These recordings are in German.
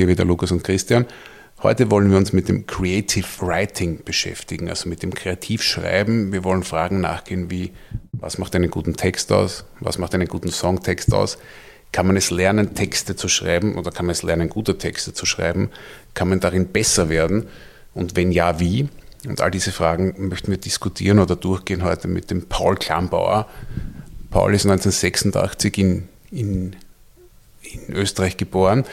hier wieder Lukas und Christian. Heute wollen wir uns mit dem Creative Writing beschäftigen, also mit dem Kreativschreiben. Wir wollen Fragen nachgehen wie, was macht einen guten Text aus? Was macht einen guten Songtext aus? Kann man es lernen, Texte zu schreiben oder kann man es lernen, gute Texte zu schreiben? Kann man darin besser werden? Und wenn ja, wie? Und all diese Fragen möchten wir diskutieren oder durchgehen heute mit dem Paul Klambauer. Paul ist 1986 in, in, in Österreich geboren,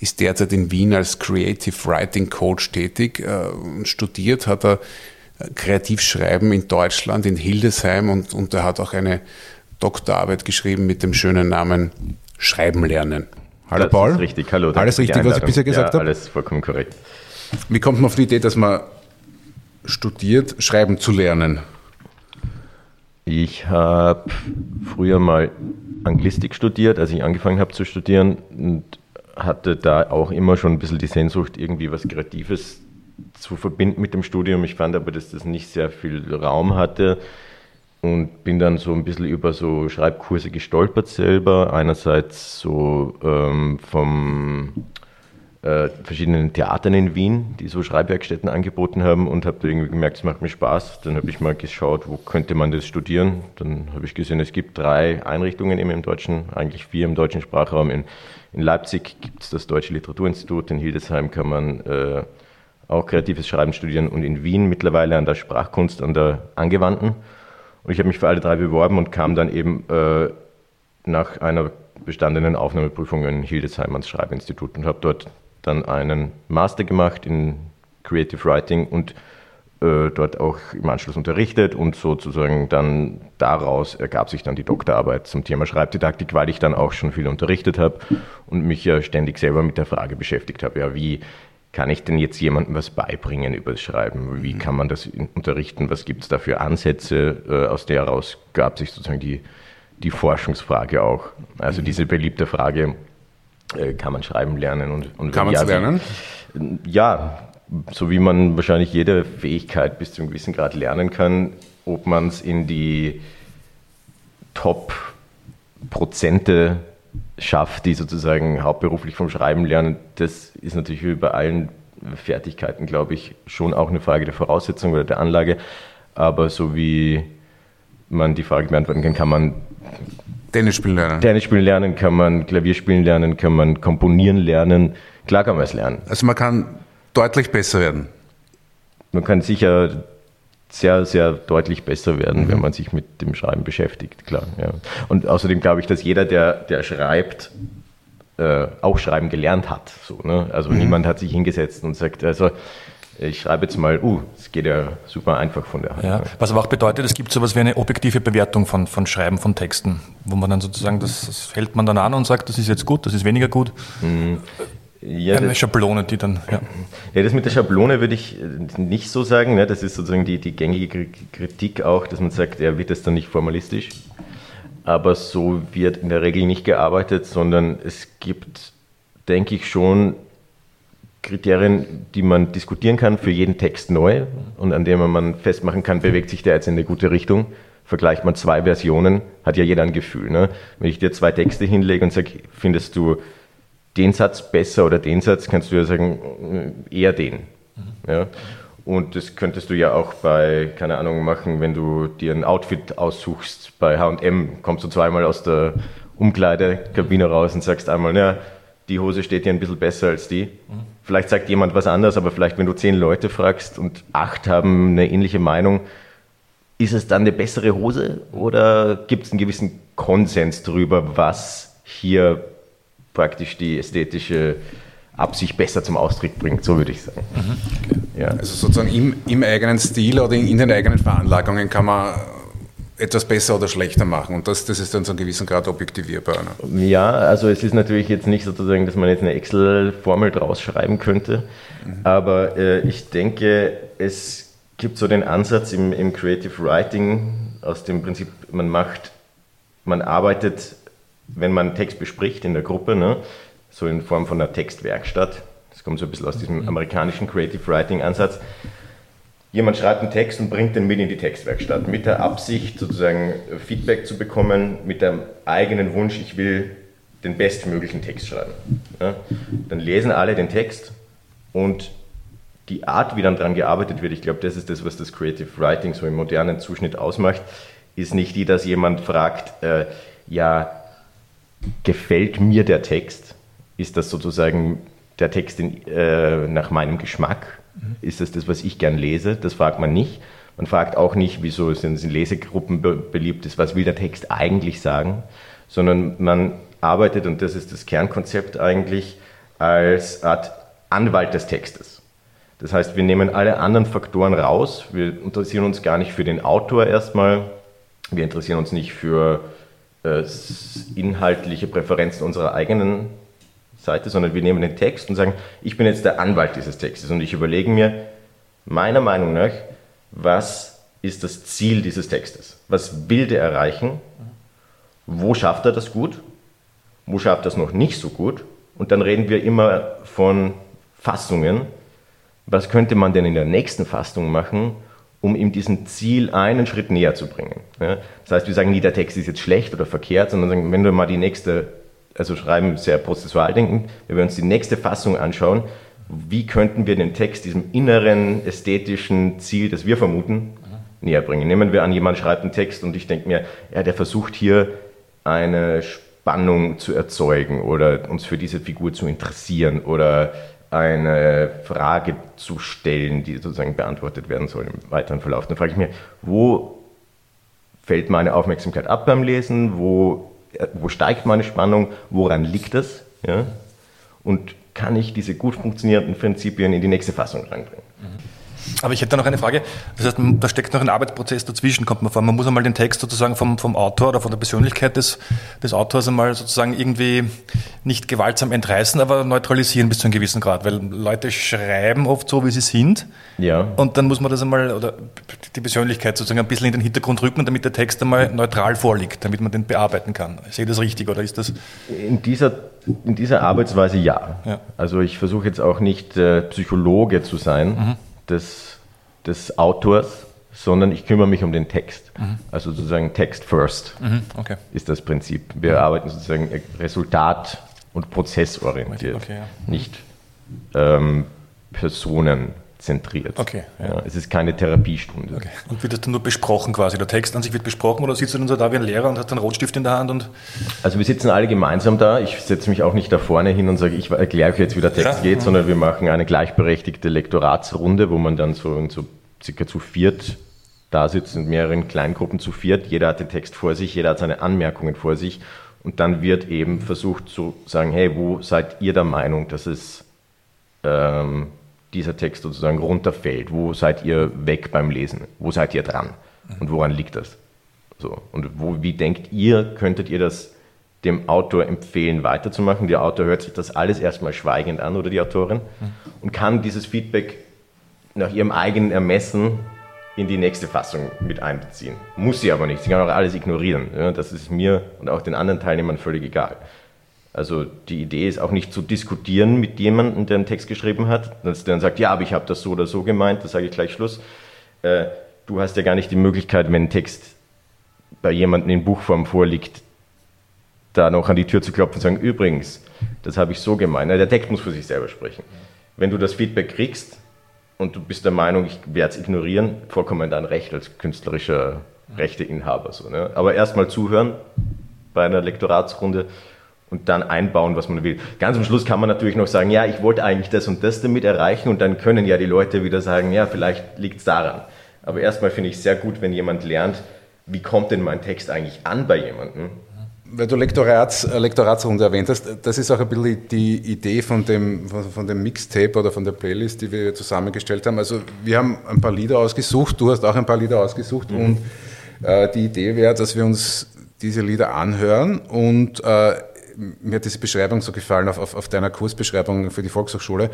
ist derzeit in Wien als Creative Writing Coach tätig äh, und studiert hat er Kreativschreiben in Deutschland, in Hildesheim und, und er hat auch eine Doktorarbeit geschrieben mit dem schönen Namen Schreiben lernen. Hallo das Paul. Ist richtig, hallo. Alles richtig, was ich bisher gesagt ja, habe? Alles vollkommen korrekt. Wie kommt man auf die Idee, dass man studiert, schreiben zu lernen? Ich habe früher mal Anglistik studiert, als ich angefangen habe zu studieren und hatte da auch immer schon ein bisschen die Sehnsucht, irgendwie was Kreatives zu verbinden mit dem Studium. Ich fand aber, dass das nicht sehr viel Raum hatte und bin dann so ein bisschen über so Schreibkurse gestolpert selber. Einerseits so ähm, vom äh, verschiedenen Theatern in Wien, die so Schreibwerkstätten angeboten haben und habe irgendwie gemerkt, es macht mir Spaß. Dann habe ich mal geschaut, wo könnte man das studieren. Dann habe ich gesehen, es gibt drei Einrichtungen eben im deutschen, eigentlich vier im deutschen Sprachraum. In, in Leipzig gibt es das Deutsche Literaturinstitut, in Hildesheim kann man äh, auch kreatives Schreiben studieren und in Wien mittlerweile an der Sprachkunst, an der Angewandten. Und ich habe mich für alle drei beworben und kam dann eben äh, nach einer bestandenen Aufnahmeprüfung in Hildesheim ans Schreibinstitut und habe dort dann einen Master gemacht in Creative Writing und äh, dort auch im Anschluss unterrichtet und sozusagen dann daraus ergab sich dann die Doktorarbeit zum Thema Schreibdidaktik, weil ich dann auch schon viel unterrichtet habe und mich ja ständig selber mit der Frage beschäftigt habe, ja, wie kann ich denn jetzt jemandem was beibringen über das Schreiben? Wie kann man das unterrichten? Was gibt es da für Ansätze? Äh, aus der heraus gab sich sozusagen die, die Forschungsfrage auch. Also diese beliebte Frage, äh, kann man schreiben lernen? Und, und kann man es ja, lernen? Ja, so wie man wahrscheinlich jede Fähigkeit bis zu einem gewissen Grad lernen kann, ob man es in die Top-Prozente schafft, die sozusagen hauptberuflich vom Schreiben lernen, das ist natürlich wie bei allen Fertigkeiten, glaube ich, schon auch eine Frage der Voraussetzung oder der Anlage. Aber so wie man die Frage beantworten kann, kann man Tennis spielen lernen. Tennis spielen lernen, kann man Klavier spielen lernen, kann man komponieren lernen. Klar kann man es lernen. Also man kann deutlich besser werden. Man kann sicher sehr, sehr deutlich besser werden, mhm. wenn man sich mit dem Schreiben beschäftigt, klar. Ja. Und außerdem glaube ich, dass jeder, der, der schreibt, äh, auch schreiben gelernt hat. So, ne? Also mhm. niemand hat sich hingesetzt und sagt, also ich schreibe jetzt mal, uh, es geht ja super einfach von der Hand. Ja, was aber auch bedeutet, es gibt sowas wie eine objektive Bewertung von, von Schreiben von Texten, wo man dann sozusagen, das, das hält man dann an und sagt, das ist jetzt gut, das ist weniger gut. Mhm. Ja, eine Schablone, die dann. Ja. ja, das mit der Schablone würde ich nicht so sagen. Ne? Das ist sozusagen die, die gängige Kritik auch, dass man sagt, er wird das dann nicht formalistisch. Aber so wird in der Regel nicht gearbeitet, sondern es gibt, denke ich, schon Kriterien, die man diskutieren kann für jeden Text neu und an denen man festmachen kann, bewegt sich der jetzt in eine gute Richtung. Vergleicht man zwei Versionen, hat ja jeder ein Gefühl. Ne? Wenn ich dir zwei Texte hinlege und sage, findest du den Satz besser oder den Satz, kannst du ja sagen, eher den. Mhm. Ja? Und das könntest du ja auch bei, keine Ahnung, machen, wenn du dir ein Outfit aussuchst. Bei HM kommst du zweimal aus der Umkleidekabine raus und sagst einmal, ja, die Hose steht dir ein bisschen besser als die. Mhm. Vielleicht sagt jemand was anderes, aber vielleicht, wenn du zehn Leute fragst und acht haben eine ähnliche Meinung, ist es dann eine bessere Hose oder gibt es einen gewissen Konsens darüber, was hier praktisch die ästhetische Absicht besser zum Ausdruck bringt, so würde ich sagen. Mhm. Okay. Ja. Also sozusagen im, im, eigenen Stil oder in, in, den eigenen Veranlagungen kann man etwas besser oder schlechter machen und das, das ist dann zu einem gewissen Grad objektivierbar. Ne? Ja, also es ist natürlich jetzt nicht sozusagen, dass man jetzt eine Excel-Formel draus schreiben könnte, mhm. aber äh, ich denke, es gibt so den Ansatz im, im Creative Writing aus dem Prinzip, man macht, man arbeitet wenn man Text bespricht in der Gruppe, ne, so in Form von einer Textwerkstatt, das kommt so ein bisschen aus diesem mhm. amerikanischen Creative Writing Ansatz, jemand schreibt einen Text und bringt den mit in die Textwerkstatt, mit der Absicht sozusagen Feedback zu bekommen, mit dem eigenen Wunsch, ich will den bestmöglichen Text schreiben. Ja, dann lesen alle den Text und die Art, wie dann daran gearbeitet wird, ich glaube, das ist das, was das Creative Writing so im modernen Zuschnitt ausmacht, ist nicht die, dass jemand fragt, äh, ja, gefällt mir der Text? Ist das sozusagen der Text in, äh, nach meinem Geschmack? Mhm. Ist das das, was ich gern lese? Das fragt man nicht. Man fragt auch nicht, wieso sind es in Lesegruppen be beliebt ist, was will der Text eigentlich sagen, sondern man arbeitet, und das ist das Kernkonzept eigentlich, als Art Anwalt des Textes. Das heißt, wir nehmen alle anderen Faktoren raus, wir interessieren uns gar nicht für den Autor erstmal, wir interessieren uns nicht für inhaltliche Präferenzen unserer eigenen Seite, sondern wir nehmen den Text und sagen, ich bin jetzt der Anwalt dieses Textes und ich überlege mir, meiner Meinung nach, was ist das Ziel dieses Textes? Was will der erreichen? Wo schafft er das gut? Wo schafft er es noch nicht so gut? Und dann reden wir immer von Fassungen. Was könnte man denn in der nächsten Fassung machen, um ihm diesen Ziel einen Schritt näher zu bringen? Ja? Das heißt, wir sagen nie, der Text ist jetzt schlecht oder verkehrt, sondern sagen, wenn du mal die nächste also schreiben sehr prozessual denken, wenn wir uns die nächste Fassung anschauen, wie könnten wir den Text diesem inneren ästhetischen Ziel, das wir vermuten, näher bringen. Nehmen wir an, jemand schreibt einen Text und ich denke mir, ja, der versucht hier eine Spannung zu erzeugen oder uns für diese Figur zu interessieren oder eine Frage zu stellen, die sozusagen beantwortet werden soll im weiteren Verlauf. Dann frage ich mir, wo fällt meine Aufmerksamkeit ab beim Lesen? Wo wo steigt meine Spannung, woran liegt das? Ja? Und kann ich diese gut funktionierenden Prinzipien in die nächste Fassung reinbringen? Aber ich hätte noch eine Frage. Das heißt, da steckt noch ein Arbeitsprozess dazwischen, kommt man vor. Man muss einmal den Text sozusagen vom, vom Autor oder von der Persönlichkeit des, des Autors einmal sozusagen irgendwie nicht gewaltsam entreißen, aber neutralisieren bis zu einem gewissen Grad. Weil Leute schreiben oft so, wie sie sind. Ja. Und dann muss man das einmal, oder die Persönlichkeit sozusagen ein bisschen in den Hintergrund rücken, damit der Text einmal neutral vorliegt, damit man den bearbeiten kann. Sehe ich das richtig oder ist das? In dieser, in dieser Arbeitsweise ja. ja. Also ich versuche jetzt auch nicht äh, Psychologe zu sein. Mhm des, des Autors, sondern ich kümmere mich um den Text. Mhm. Also sozusagen Text first mhm, okay. ist das Prinzip. Wir mhm. arbeiten sozusagen resultat- und prozessorientiert, okay, ja. nicht ähm, Personen zentriert. Okay, ja. Es ist keine Therapiestunde. Okay. Und wird das dann nur besprochen quasi? Der Text an sich wird besprochen oder sitzt du dann so da wie ein Lehrer und hast einen Rotstift in der Hand? Und also wir sitzen alle gemeinsam da. Ich setze mich auch nicht da vorne hin und sage, ich erkläre euch jetzt, wie der Text ja. geht, sondern wir machen eine gleichberechtigte Lektoratsrunde, wo man dann so, so circa zu viert da sitzt, in mehreren Kleingruppen zu viert. Jeder hat den Text vor sich, jeder hat seine Anmerkungen vor sich. Und dann wird eben versucht zu sagen, hey, wo seid ihr der Meinung, dass es ähm, dieser Text sozusagen runterfällt. Wo seid ihr weg beim Lesen? Wo seid ihr dran? Und woran liegt das? So. Und wo, wie denkt ihr, könntet ihr das dem Autor empfehlen, weiterzumachen? Der Autor hört sich das alles erstmal schweigend an oder die Autorin und kann dieses Feedback nach ihrem eigenen Ermessen in die nächste Fassung mit einbeziehen. Muss sie aber nicht. Sie kann auch alles ignorieren. Das ist mir und auch den anderen Teilnehmern völlig egal. Also die Idee ist auch nicht zu diskutieren mit jemandem, der einen Text geschrieben hat, dass der dann sagt, ja, aber ich habe das so oder so gemeint, das sage ich gleich Schluss. Äh, du hast ja gar nicht die Möglichkeit, wenn ein Text bei jemandem in Buchform vorliegt, da noch an die Tür zu klopfen und sagen, übrigens, das habe ich so gemeint. Der Text muss für sich selber sprechen. Wenn du das Feedback kriegst und du bist der Meinung, ich werde es ignorieren, vollkommen dein Recht als künstlerischer Rechteinhaber. So, ne? Aber erstmal zuhören bei einer Lektoratsrunde und dann einbauen, was man will. Ganz am Schluss kann man natürlich noch sagen, ja, ich wollte eigentlich das und das damit erreichen und dann können ja die Leute wieder sagen, ja, vielleicht liegt es daran. Aber erstmal finde ich es sehr gut, wenn jemand lernt, wie kommt denn mein Text eigentlich an bei jemandem. Weil du Lektorats, Lektoratsrunde erwähnt hast, das ist auch ein bisschen die Idee von dem, von dem Mixtape oder von der Playlist, die wir zusammengestellt haben. Also wir haben ein paar Lieder ausgesucht, du hast auch ein paar Lieder ausgesucht mhm. und äh, die Idee wäre, dass wir uns diese Lieder anhören und äh, mir hat diese Beschreibung so gefallen auf, auf, auf deiner Kursbeschreibung für die Volkshochschule.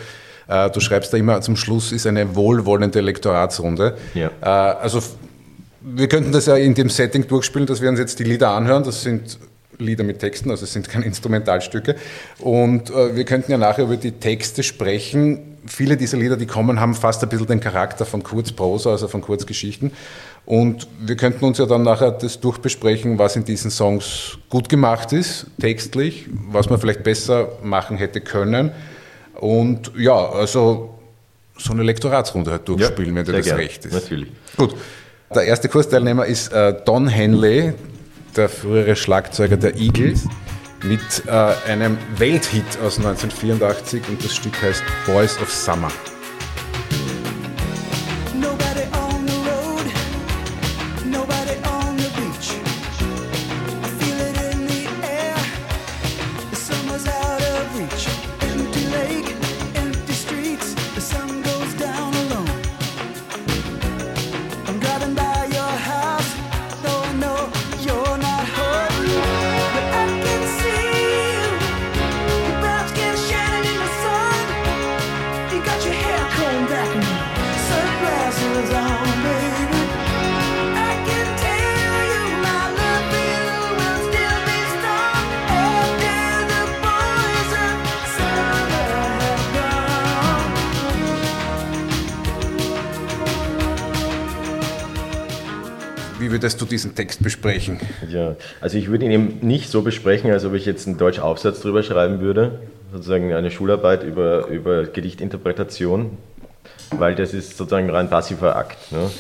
Äh, du schreibst da immer, zum Schluss ist eine wohlwollende Lektoratsrunde. Ja. Äh, also wir könnten das ja in dem Setting durchspielen, dass wir uns jetzt die Lieder anhören. Das sind Lieder mit Texten, also es sind keine Instrumentalstücke. Und äh, wir könnten ja nachher über die Texte sprechen, viele dieser Lieder, die kommen, haben fast ein bisschen den Charakter von Kurzprosa, also von Kurzgeschichten. Und wir könnten uns ja dann nachher das durchbesprechen, was in diesen Songs gut gemacht ist, textlich, was man vielleicht besser machen hätte können. Und ja, also so eine Lektoratsrunde halt durchspielen, ja, wenn dir das gern. recht ist. Natürlich. Gut. Der erste Kursteilnehmer ist äh, Don Henley, der frühere Schlagzeuger der Eagles, mit äh, einem Welthit aus 1984 und das Stück heißt Boys of Summer. Text besprechen? Ja, also ich würde ihn eben nicht so besprechen, als ob ich jetzt einen deutschen Aufsatz drüber schreiben würde, sozusagen eine Schularbeit über, über Gedichtinterpretation, weil das ist sozusagen ein rein passiver Akt. Ne?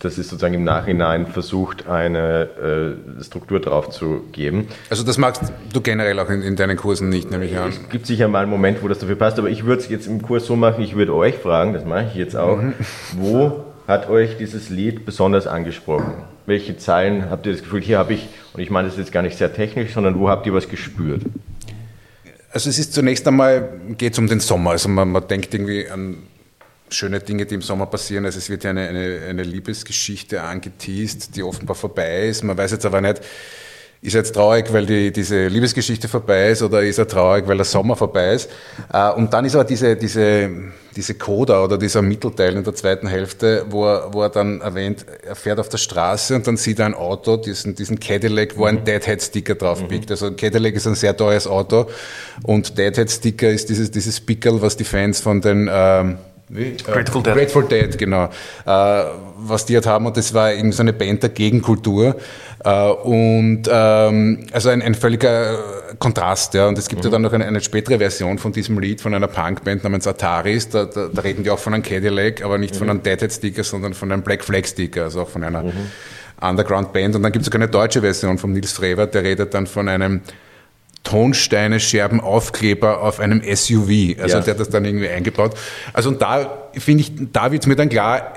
Das ist sozusagen im Nachhinein versucht, eine äh, Struktur drauf zu geben. Also das magst du generell auch in, in deinen Kursen nicht, nämlich an. Es gibt sicher mal einen Moment, wo das dafür passt, aber ich würde es jetzt im Kurs so machen, ich würde euch fragen, das mache ich jetzt auch, mhm. wo hat euch dieses Lied besonders angesprochen? Welche Zeilen habt ihr das Gefühl, hier habe ich, und ich meine das jetzt gar nicht sehr technisch, sondern wo habt ihr was gespürt? Also es ist zunächst einmal, geht es um den Sommer. Also man, man, denkt irgendwie an schöne Dinge, die im Sommer passieren. Also es wird ja eine, eine, eine Liebesgeschichte angeteased, die offenbar vorbei ist. Man weiß jetzt aber nicht, ist er jetzt traurig, weil die, diese Liebesgeschichte vorbei ist oder ist er traurig, weil der Sommer vorbei ist? Äh, und dann ist aber diese, diese, diese Coda oder dieser Mittelteil in der zweiten Hälfte, wo er, wo er dann erwähnt, er fährt auf der Straße und dann sieht er ein Auto, diesen, diesen Cadillac, wo ein mhm. Deadhead-Sticker drauf biegt. Mhm. Also Cadillac ist ein sehr teures Auto und Deadhead-Sticker ist dieses, dieses Pickel, was die Fans von den ähm, wie? Grateful Dead. Grateful Dead, genau. Äh, was die halt haben und das war eben so eine Band der Gegenkultur. Äh, und ähm, also ein, ein völliger Kontrast, ja. Und es gibt mhm. ja dann noch eine, eine, spätere Version von diesem Lied von einer Punkband namens Ataris. Da, da, da, reden die auch von einem Cadillac, aber nicht mhm. von einem Deadhead-Sticker, sondern von einem Black Flag-Sticker, also auch von einer mhm. Underground-Band. Und dann gibt es sogar eine deutsche Version von Nils Frewer, der redet dann von einem Tonsteine, Scherben, Aufkleber auf einem SUV. Also ja. der hat das dann irgendwie eingebaut. Also und da finde ich, da wird es mir dann klar,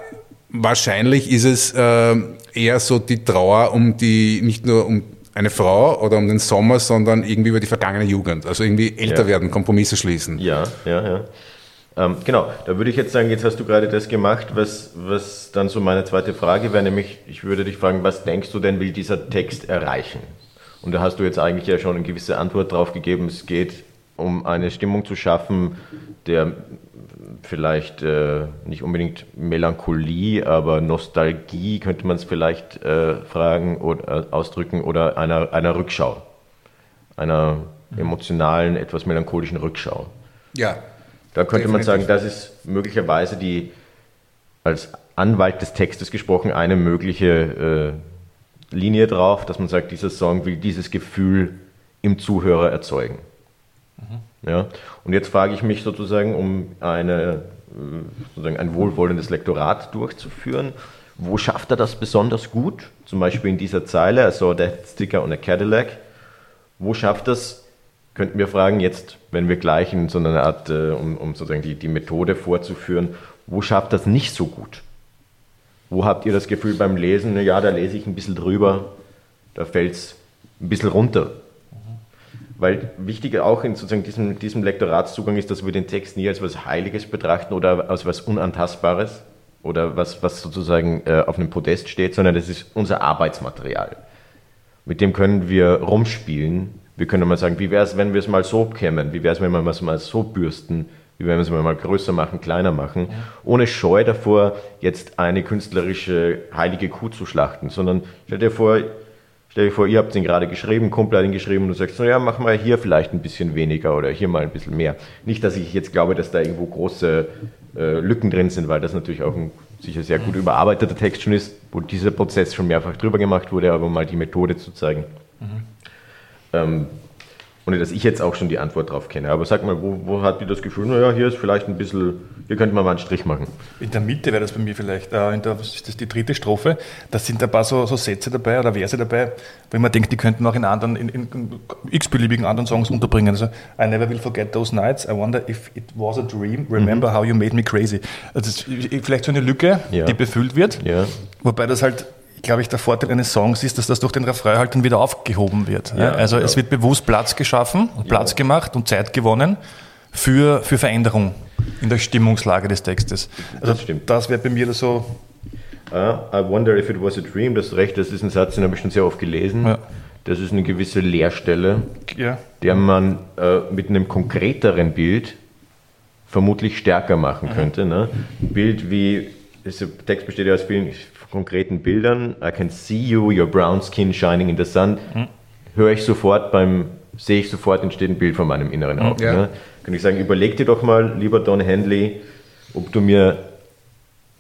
wahrscheinlich ist es äh, eher so die Trauer um die, nicht nur um eine Frau oder um den Sommer, sondern irgendwie über die vergangene Jugend. Also irgendwie älter ja. werden, Kompromisse schließen. Ja, ja, ja. Ähm, genau, da würde ich jetzt sagen, jetzt hast du gerade das gemacht, was, was dann so meine zweite Frage wäre, nämlich ich würde dich fragen, was denkst du denn, will dieser Text erreichen? Und da hast du jetzt eigentlich ja schon eine gewisse Antwort drauf gegeben. Es geht um eine Stimmung zu schaffen, der vielleicht äh, nicht unbedingt Melancholie, aber Nostalgie könnte man es vielleicht äh, fragen oder äh, ausdrücken oder einer, einer Rückschau, einer emotionalen, etwas melancholischen Rückschau. Ja. Da könnte definitiv. man sagen, das ist möglicherweise die als Anwalt des Textes gesprochen eine mögliche äh, Linie drauf, dass man sagt, dieser Song will dieses Gefühl im Zuhörer erzeugen. Mhm. Ja? Und jetzt frage ich mich sozusagen, um eine, sozusagen ein wohlwollendes Lektorat durchzuführen, wo schafft er das besonders gut? Zum Beispiel in dieser Zeile, I saw a death sticker on a Cadillac. Wo schafft das, könnten wir fragen, jetzt, wenn wir gleich in so einer Art, äh, um, um sozusagen die, die Methode vorzuführen, wo schafft das nicht so gut? Wo habt ihr das Gefühl beim Lesen, ja, da lese ich ein bisschen drüber, da fällt es ein bisschen runter? Weil wichtig auch in sozusagen diesem, diesem Lektoratszugang ist, dass wir den Text nie als was Heiliges betrachten oder als was Unantastbares oder was, was sozusagen äh, auf einem Podest steht, sondern das ist unser Arbeitsmaterial. Mit dem können wir rumspielen. Wir können mal sagen, wie wäre es, wenn wir es mal so kämmen? Wie wäre es, wenn wir es mal so bürsten? Wie wenn wir es mal größer machen, kleiner machen, ja. ohne Scheu davor, jetzt eine künstlerische heilige Kuh zu schlachten, sondern stell dir vor, Stell dir vor, ihr habt den gerade geschrieben, Kumpel hat ihn geschrieben und du sagst, so, ja, mach mal hier vielleicht ein bisschen weniger oder hier mal ein bisschen mehr. Nicht, dass ich jetzt glaube, dass da irgendwo große äh, Lücken drin sind, weil das natürlich auch ein sicher sehr gut überarbeiteter Text schon ist, wo dieser Prozess schon mehrfach drüber gemacht wurde, aber mal die Methode zu zeigen. Mhm. Ähm, ohne dass ich jetzt auch schon die Antwort drauf kenne. Aber sag mal, wo, wo hat die das Gefühl, naja, hier ist vielleicht ein bisschen, hier könnte man mal einen Strich machen. In der Mitte wäre das bei mir vielleicht, äh, in der, was ist das, die dritte Strophe, da sind ein paar so, so Sätze dabei oder Verse dabei, wo man denkt, die könnten auch in anderen, in, in, x-beliebigen anderen Songs unterbringen. Also, I never will forget those nights, I wonder if it was a dream, remember mhm. how you made me crazy. Also vielleicht so eine Lücke, ja. die befüllt wird, ja. wobei das halt glaube ich, der Vorteil eines Songs ist, dass das durch den Refrain halt dann wieder aufgehoben wird. Ja, also ja. es wird bewusst Platz geschaffen, Platz ja. gemacht und Zeit gewonnen für, für Veränderung in der Stimmungslage des Textes. Also das, stimmt. das wäre bei mir so. Uh, I wonder if it was a dream. Das recht, das ist ein Satz, den habe ich schon sehr oft gelesen. Ja. Das ist eine gewisse Leerstelle, ja. der man äh, mit einem konkreteren Bild vermutlich stärker machen mhm. könnte. Ne? Ein Bild wie, der Text besteht ja aus vielen konkreten Bildern, I can see you, your brown skin shining in the sun, mhm. höre ich sofort beim, sehe ich sofort, entsteht ein Bild von meinem inneren Auge. Ja. Ne? Kann ich sagen, überleg dir doch mal, lieber Don Henley, ob du mir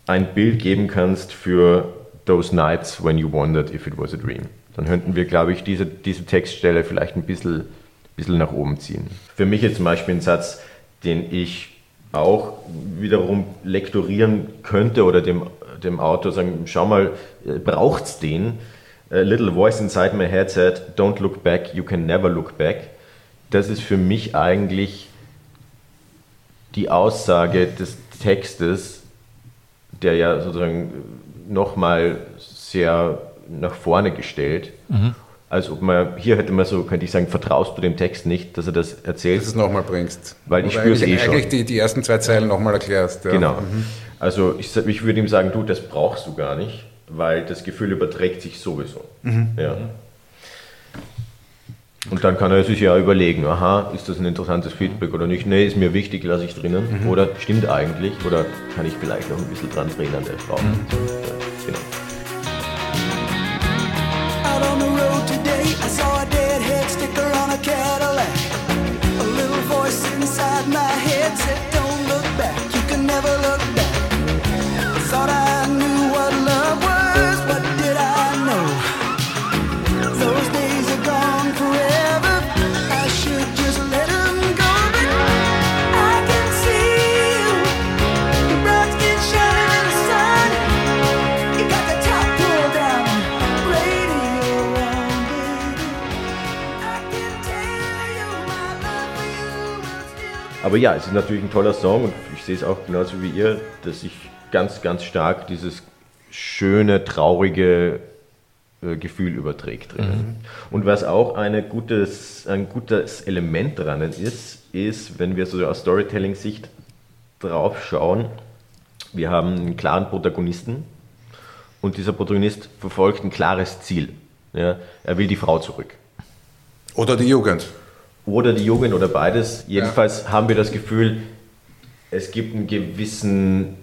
ein Bild geben kannst für those nights when you wondered if it was a dream. Dann könnten wir, glaube ich, diese, diese Textstelle vielleicht ein bisschen, bisschen nach oben ziehen. Für mich jetzt zum Beispiel ein Satz, den ich auch wiederum lektorieren könnte oder dem dem Autor sagen, schau mal, äh, braucht's den? A little voice inside my head said, don't look back, you can never look back. Das ist für mich eigentlich die Aussage des Textes, der ja sozusagen nochmal sehr nach vorne gestellt. Mhm. Als ob man, hier hätte man so, könnte ich sagen, vertraust du dem Text nicht, dass er das erzählt. Dass du es nochmal bringst. Weil ich spüre es eh schon. Eigentlich die, die ersten zwei Zeilen nochmal erklärst. Ja. Genau. Mhm. Also ich, ich würde ihm sagen, du, das brauchst du gar nicht, weil das Gefühl überträgt sich sowieso. Mhm. Ja. Und dann kann er sich ja überlegen, aha, ist das ein interessantes Feedback oder nicht? Nee, ist mir wichtig, lasse ich drinnen. Mhm. Oder stimmt eigentlich? Oder kann ich vielleicht noch ein bisschen dran drehen an der Frau? Mhm. Genau. Aber ja, es ist natürlich ein toller Song und ich sehe es auch genauso wie ihr, dass ich ganz, ganz stark dieses schöne, traurige äh, Gefühl überträgt. Mhm. Und was auch eine gutes, ein gutes Element daran ist, ist, wenn wir so aus Storytelling-Sicht drauf schauen, wir haben einen klaren Protagonisten und dieser Protagonist verfolgt ein klares Ziel. Ja, er will die Frau zurück. Oder die Jugend. Oder die Jugend oder beides. Jedenfalls ja. haben wir das Gefühl, es gibt einen gewissen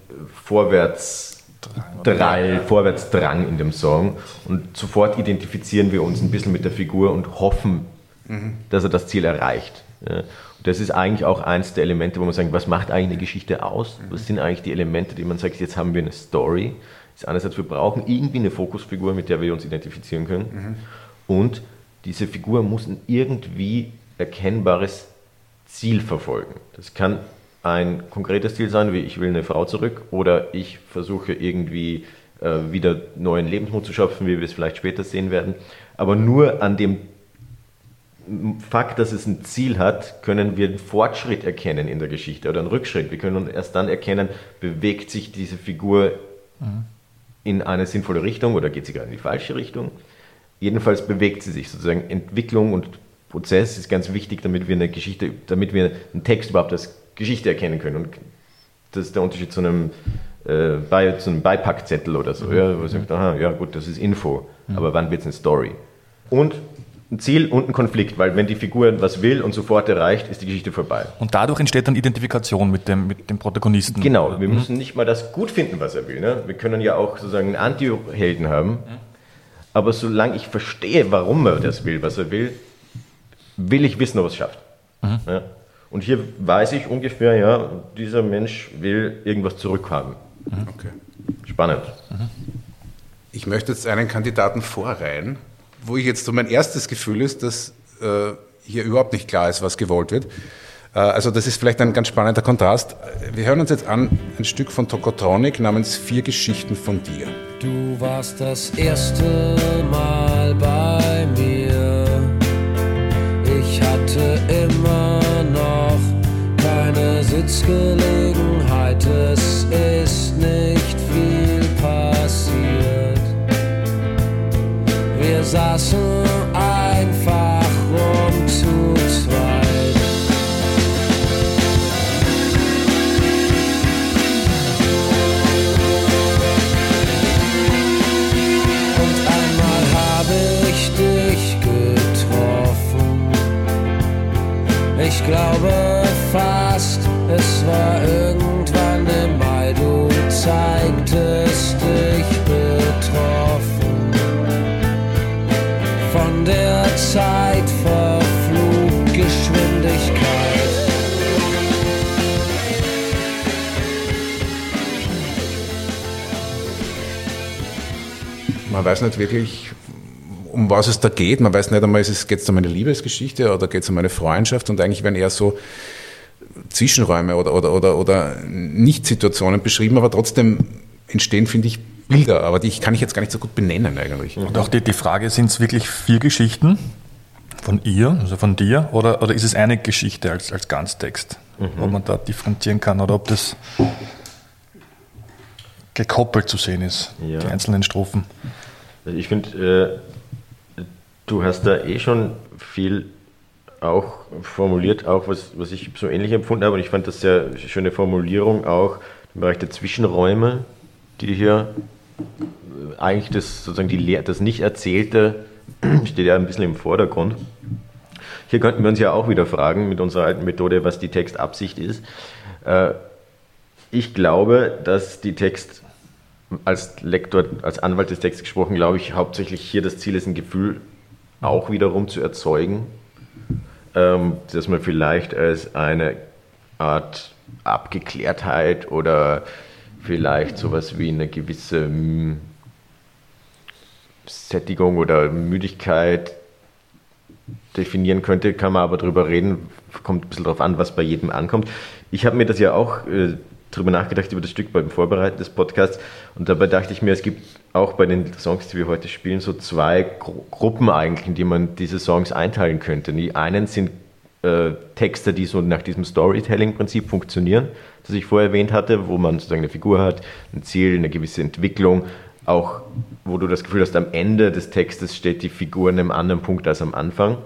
Vorwärtsdrall, Vorwärtsdrang in dem Song und sofort identifizieren wir uns ein bisschen mit der Figur und hoffen, mhm. dass er das Ziel erreicht. Ja. Das ist eigentlich auch eins der Elemente, wo man sagt, was macht eigentlich eine Geschichte aus? Mhm. Was sind eigentlich die Elemente, die man sagt, jetzt haben wir eine Story. Das einerseits, wir brauchen irgendwie eine Fokusfigur, mit der wir uns identifizieren können. Mhm. Und diese Figur muss irgendwie erkennbares Ziel verfolgen. Das kann ein konkretes Ziel sein, wie ich will eine Frau zurück oder ich versuche irgendwie äh, wieder neuen Lebensmut zu schöpfen, wie wir es vielleicht später sehen werden. Aber nur an dem Fakt, dass es ein Ziel hat, können wir einen Fortschritt erkennen in der Geschichte oder einen Rückschritt. Wir können erst dann erkennen, bewegt sich diese Figur mhm. in eine sinnvolle Richtung oder geht sie gerade in die falsche Richtung. Jedenfalls bewegt sie sich sozusagen. Entwicklung und Prozess ist ganz wichtig, damit wir eine Geschichte, damit wir einen Text überhaupt als Geschichte erkennen können. Und das ist der Unterschied zu einem, äh, bei, zu einem Beipackzettel oder so, mhm. ja, wo sagt, aha, ja gut, das ist Info, mhm. aber wann wird es eine Story? Und ein Ziel und ein Konflikt, weil wenn die Figur was will und sofort erreicht, ist die Geschichte vorbei. Und dadurch entsteht dann Identifikation mit dem, mit dem Protagonisten. Genau, wir mhm. müssen nicht mal das gut finden, was er will. Ne? Wir können ja auch sozusagen einen Anti-Helden haben, mhm. Aber solange ich verstehe, warum er das will, was er will, will ich wissen, ob er es schafft. Mhm. Ja. Und hier weiß ich ungefähr, ja, dieser Mensch will irgendwas zurückhaben. Mhm. Okay. Spannend. Mhm. Ich möchte jetzt einen Kandidaten vorreihen, wo ich jetzt so mein erstes Gefühl ist, dass äh, hier überhaupt nicht klar ist, was gewollt wird. Äh, also das ist vielleicht ein ganz spannender Kontrast. Wir hören uns jetzt an ein Stück von Tokotronic namens Vier Geschichten von dir. Du warst das erste Mal bei mir. Sitzgelegenheit, es ist nicht viel passiert. Wir saßen Man weiß nicht wirklich, um was es da geht. Man weiß nicht einmal, geht es um eine Liebesgeschichte oder geht es um eine Freundschaft und eigentlich werden eher so Zwischenräume oder, oder, oder, oder Nicht-Situationen beschrieben, aber trotzdem entstehen, finde ich, Bilder, aber die kann ich jetzt gar nicht so gut benennen eigentlich. Und auch die, die Frage, sind es wirklich vier Geschichten von ihr, also von dir, oder, oder ist es eine Geschichte als, als Ganztext, mhm. wo man da differenzieren kann, oder ob das gekoppelt zu sehen ist, ja. die einzelnen Strophen? Ich finde, äh, du hast da eh schon viel auch formuliert, auch was, was ich so ähnlich empfunden habe. Und ich fand das sehr schöne Formulierung auch im Bereich der Zwischenräume, die hier äh, eigentlich das sozusagen die, das Nicht-Erzählte steht ja ein bisschen im Vordergrund. Hier könnten wir uns ja auch wieder fragen mit unserer alten Methode, was die Textabsicht ist. Äh, ich glaube, dass die Text als Lektor, als Anwalt des Texts gesprochen, glaube ich, hauptsächlich hier das Ziel ist, ein Gefühl auch wiederum zu erzeugen, ähm, dass man vielleicht als eine Art Abgeklärtheit oder vielleicht sowas wie eine gewisse hm, Sättigung oder Müdigkeit definieren könnte, kann man aber drüber reden, kommt ein bisschen darauf an, was bei jedem ankommt. Ich habe mir das ja auch äh, drüber nachgedacht über das Stück beim Vorbereiten des Podcasts und dabei dachte ich mir, es gibt auch bei den Songs, die wir heute spielen, so zwei Gru Gruppen eigentlich, in die man diese Songs einteilen könnte. Die einen sind äh, Texte, die so nach diesem Storytelling-Prinzip funktionieren, das ich vorher erwähnt hatte, wo man sozusagen eine Figur hat, ein Ziel, eine gewisse Entwicklung, auch wo du das Gefühl hast, am Ende des Textes steht die Figur an einem anderen Punkt als am Anfang,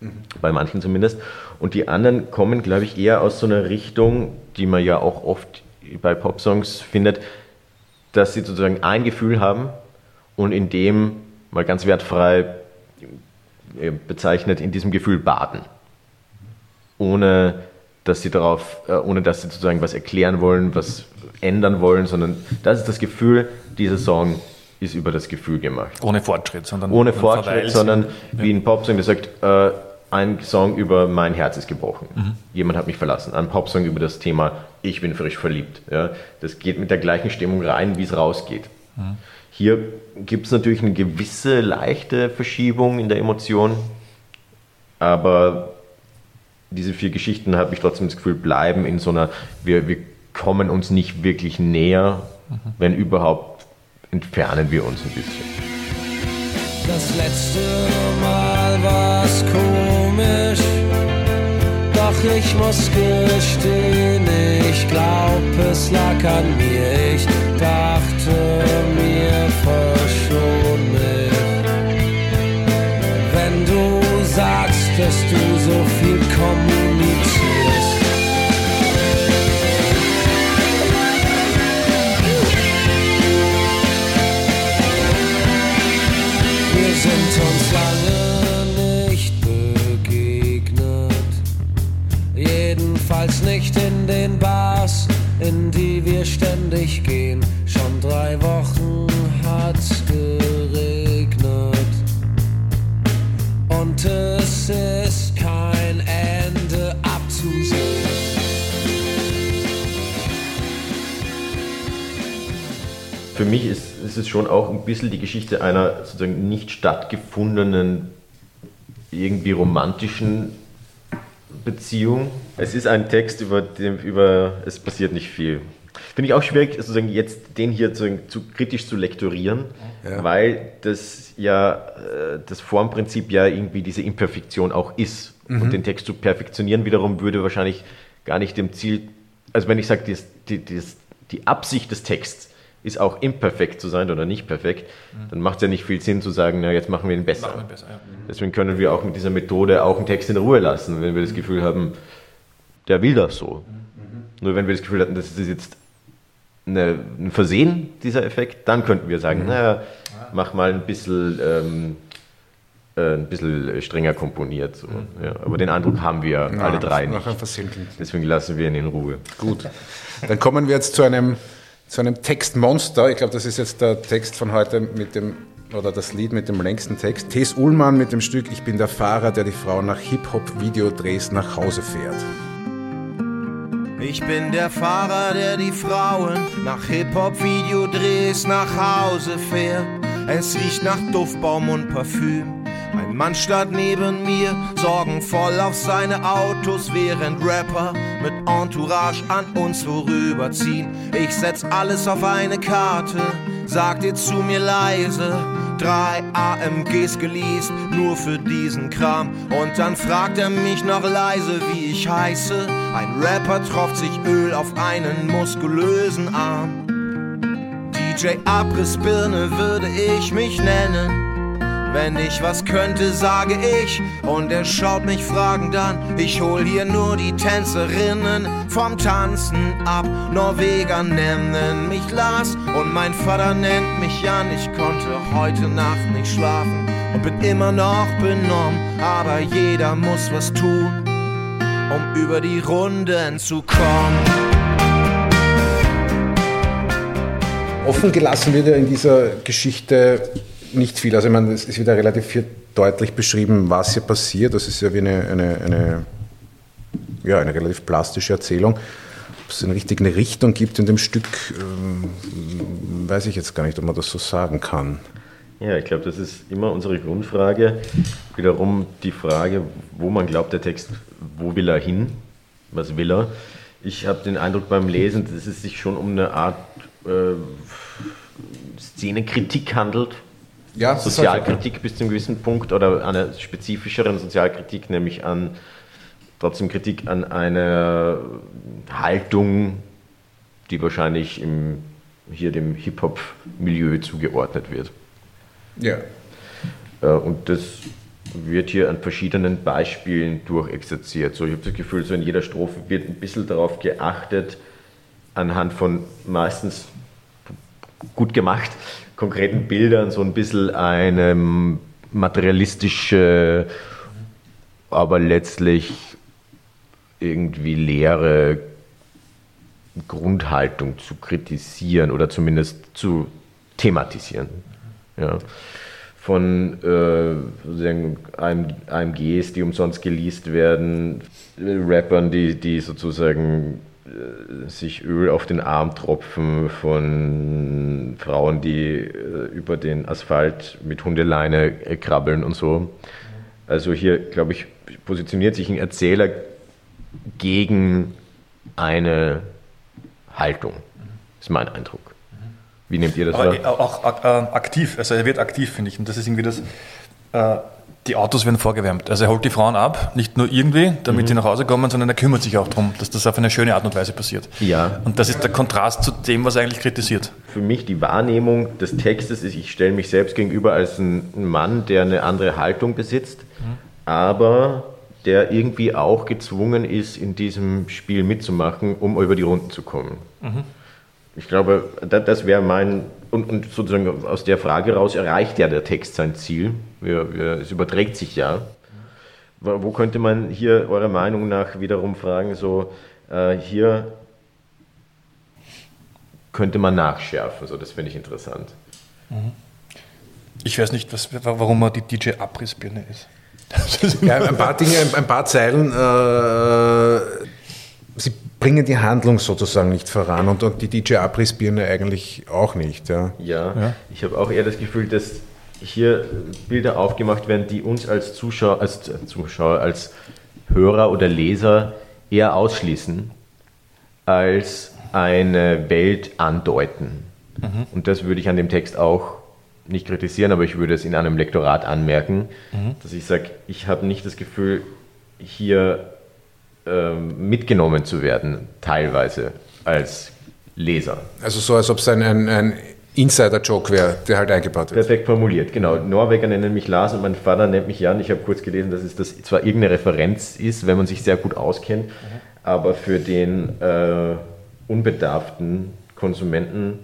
mhm. bei manchen zumindest. Und die anderen kommen, glaube ich, eher aus so einer Richtung, die man ja auch oft bei Popsongs findet, dass sie sozusagen ein Gefühl haben und in dem mal ganz wertfrei äh, bezeichnet, in diesem Gefühl baden. Ohne dass sie darauf, äh, ohne dass sie sozusagen was erklären wollen, was ändern wollen, sondern das ist das Gefühl, dieser Song ist über das Gefühl gemacht. Ohne Fortschritt, sondern ohne Fortschritt, sondern wie ein Popsong, der sagt, äh, ein Song über mein Herz ist gebrochen. Mhm. Jemand hat mich verlassen. Ein Popsong über das Thema ich bin frisch verliebt. Ja, das geht mit der gleichen Stimmung rein, wie es rausgeht. Mhm. Hier gibt es natürlich eine gewisse leichte Verschiebung in der Emotion, aber diese vier Geschichten habe ich trotzdem das Gefühl, bleiben in so einer, wir, wir kommen uns nicht wirklich näher, mhm. wenn überhaupt entfernen wir uns ein bisschen. Das letzte Mal war es komisch doch ich muss gestehen, ich glaub, es lag an mir. Ich dachte mir, verschon mich. Wenn du sagst, dass du so viel kommunizierst. in die wir ständig gehen. Schon drei Wochen hat's geregnet. Und es ist kein Ende abzusehen. Für mich ist, ist es schon auch ein bisschen die Geschichte einer sozusagen nicht stattgefundenen, irgendwie romantischen Beziehung, es ist ein Text, über, dem, über es passiert nicht viel. Finde ich auch schwierig, sozusagen jetzt den hier zu, zu kritisch zu lektorieren, ja. weil das ja äh, das Formprinzip ja irgendwie diese Imperfektion auch ist. Mhm. Und den Text zu perfektionieren wiederum würde wahrscheinlich gar nicht dem Ziel, also wenn ich sage, die, die, die Absicht des Texts ist auch imperfekt zu sein oder nicht perfekt, mhm. dann macht es ja nicht viel Sinn zu sagen, na jetzt machen wir ihn besser. Wir besser ja. Deswegen können wir auch mit dieser Methode auch einen Text in Ruhe lassen, wenn wir das Gefühl haben, der will das so. Mhm. Nur wenn wir das Gefühl hatten, das ist jetzt eine, ein Versehen, dieser Effekt, dann könnten wir sagen, mhm. naja, mach mal ein bisschen, ähm, äh, ein bisschen strenger komponiert. So. Mhm. Ja, aber den Eindruck haben wir ja, alle drei nicht. Deswegen lassen wir ihn in Ruhe. Gut. Dann kommen wir jetzt zu einem, zu einem Textmonster. Ich glaube, das ist jetzt der Text von heute mit dem oder das Lied mit dem längsten Text. Thes Ullmann mit dem Stück Ich bin der Fahrer, der die Frau nach Hip-Hop-Videodrehs nach Hause fährt. Ich bin der Fahrer, der die Frauen nach Hip-Hop-Videodrehs nach Hause fährt. Es riecht nach Duftbaum und Parfüm. Ein Mann stand neben mir, sorgenvoll auf seine Autos, während Rapper mit Entourage an uns vorüberziehen. Ich setz alles auf eine Karte, sagt ihr zu mir leise drei AMGs geleast, nur für diesen Kram. Und dann fragt er mich noch leise, wie ich heiße. Ein Rapper tropft sich Öl auf einen muskulösen Arm. DJ Abrissbirne würde ich mich nennen. Wenn ich was könnte, sage ich. Und er schaut mich fragend an. Ich hol hier nur die Tänzerinnen vom Tanzen ab. Norweger nennen mich Lars und mein Vater nennt mich Jan. Ich konnte heute Nacht nicht schlafen und bin immer noch benommen. Aber jeder muss was tun, um über die Runden zu kommen. Offen gelassen wird ja in dieser Geschichte nicht viel. Also ich meine, es ist wieder relativ viel deutlich beschrieben, was hier passiert. Das ist ja wie eine, eine, eine, ja, eine relativ plastische Erzählung. Ob es eine richtige Richtung gibt in dem Stück, äh, weiß ich jetzt gar nicht, ob man das so sagen kann. Ja, ich glaube, das ist immer unsere Grundfrage. Wiederum die Frage, wo man glaubt, der Text, wo will er hin? Was will er? Ich habe den Eindruck beim Lesen, dass es sich schon um eine Art äh, Szenekritik handelt, ja, Sozialkritik bis zu einem gewissen Punkt oder einer spezifischeren Sozialkritik, nämlich an trotzdem Kritik an einer Haltung, die wahrscheinlich im, hier dem Hip-Hop-Milieu zugeordnet wird. Ja. Äh, und das wird hier an verschiedenen Beispielen durchexerziert. So, ich habe das Gefühl, so in jeder Strophe wird ein bisschen darauf geachtet, anhand von meistens gut gemacht, konkreten Bildern so ein bisschen eine materialistische, aber letztlich irgendwie leere Grundhaltung zu kritisieren oder zumindest zu thematisieren. Ja. Von äh, AMGs, die umsonst geleast werden, Rappern, die, die sozusagen sich Öl auf den Arm tropfen von Frauen, die äh, über den Asphalt mit Hundeleine äh, krabbeln und so. Also hier, glaube ich, positioniert sich ein Erzähler gegen eine Haltung. Ist mein Eindruck. Wie nehmt ihr das wahr? Auch, auch äh, aktiv, also er wird aktiv, finde ich. Und das ist irgendwie das, äh, die Autos werden vorgewärmt. Also er holt die Frauen ab, nicht nur irgendwie, damit mhm. sie nach Hause kommen, sondern er kümmert sich auch darum, dass das auf eine schöne Art und Weise passiert. Ja. Und das ist der Kontrast zu dem, was er eigentlich kritisiert. Für mich die Wahrnehmung des Textes ist, ich stelle mich selbst gegenüber als ein Mann, der eine andere Haltung besitzt, mhm. aber der irgendwie auch gezwungen ist, in diesem Spiel mitzumachen, um über die Runden zu kommen. Mhm. Ich glaube, das wäre mein, und, und, sozusagen aus der Frage raus erreicht ja der Text sein Ziel. Wir, wir, es überträgt sich ja. Wo könnte man hier eurer Meinung nach wiederum fragen, so äh, hier könnte man nachschärfen, so das finde ich interessant. Mhm. Ich weiß nicht, was, warum man die DJ Abrissbirne ist. ja, ein paar Dinge, ein paar Zeilen. Äh, bringen die Handlung sozusagen nicht voran und, und die DJ Abrissbirne eigentlich auch nicht. Ja, ja, ja. ich habe auch eher das Gefühl, dass hier Bilder aufgemacht werden, die uns als Zuschauer, als Zuschauer, als Hörer oder Leser eher ausschließen, als eine Welt andeuten. Mhm. Und das würde ich an dem Text auch nicht kritisieren, aber ich würde es in einem Lektorat anmerken, mhm. dass ich sage, ich habe nicht das Gefühl, hier ähm, mitgenommen zu werden, teilweise als Leser. Also so, als ob es ein, ein, ein Insider-Joke wäre, der halt eingebaut wird. Perfekt formuliert, genau. Norweger nennen mich Lars und mein Vater nennt mich Jan. Ich habe kurz gelesen, dass es das zwar irgendeine Referenz ist, wenn man sich sehr gut auskennt, mhm. aber für den äh, unbedarften Konsumenten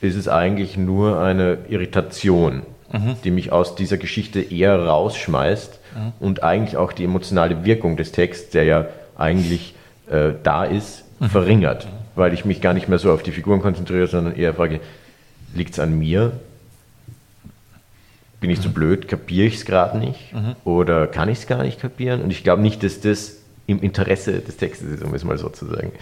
ist es eigentlich nur eine Irritation, mhm. die mich aus dieser Geschichte eher rausschmeißt mhm. und eigentlich auch die emotionale Wirkung des Texts, der ja eigentlich äh, da ist, mhm. verringert, weil ich mich gar nicht mehr so auf die Figuren konzentriere, sondern eher frage, liegt es an mir? Bin ich zu blöd? Kapiere ich es gerade nicht? Oder kann ich es gar nicht kapieren? Und ich glaube nicht, dass das im Interesse des Textes ist, um es mal so zu sagen.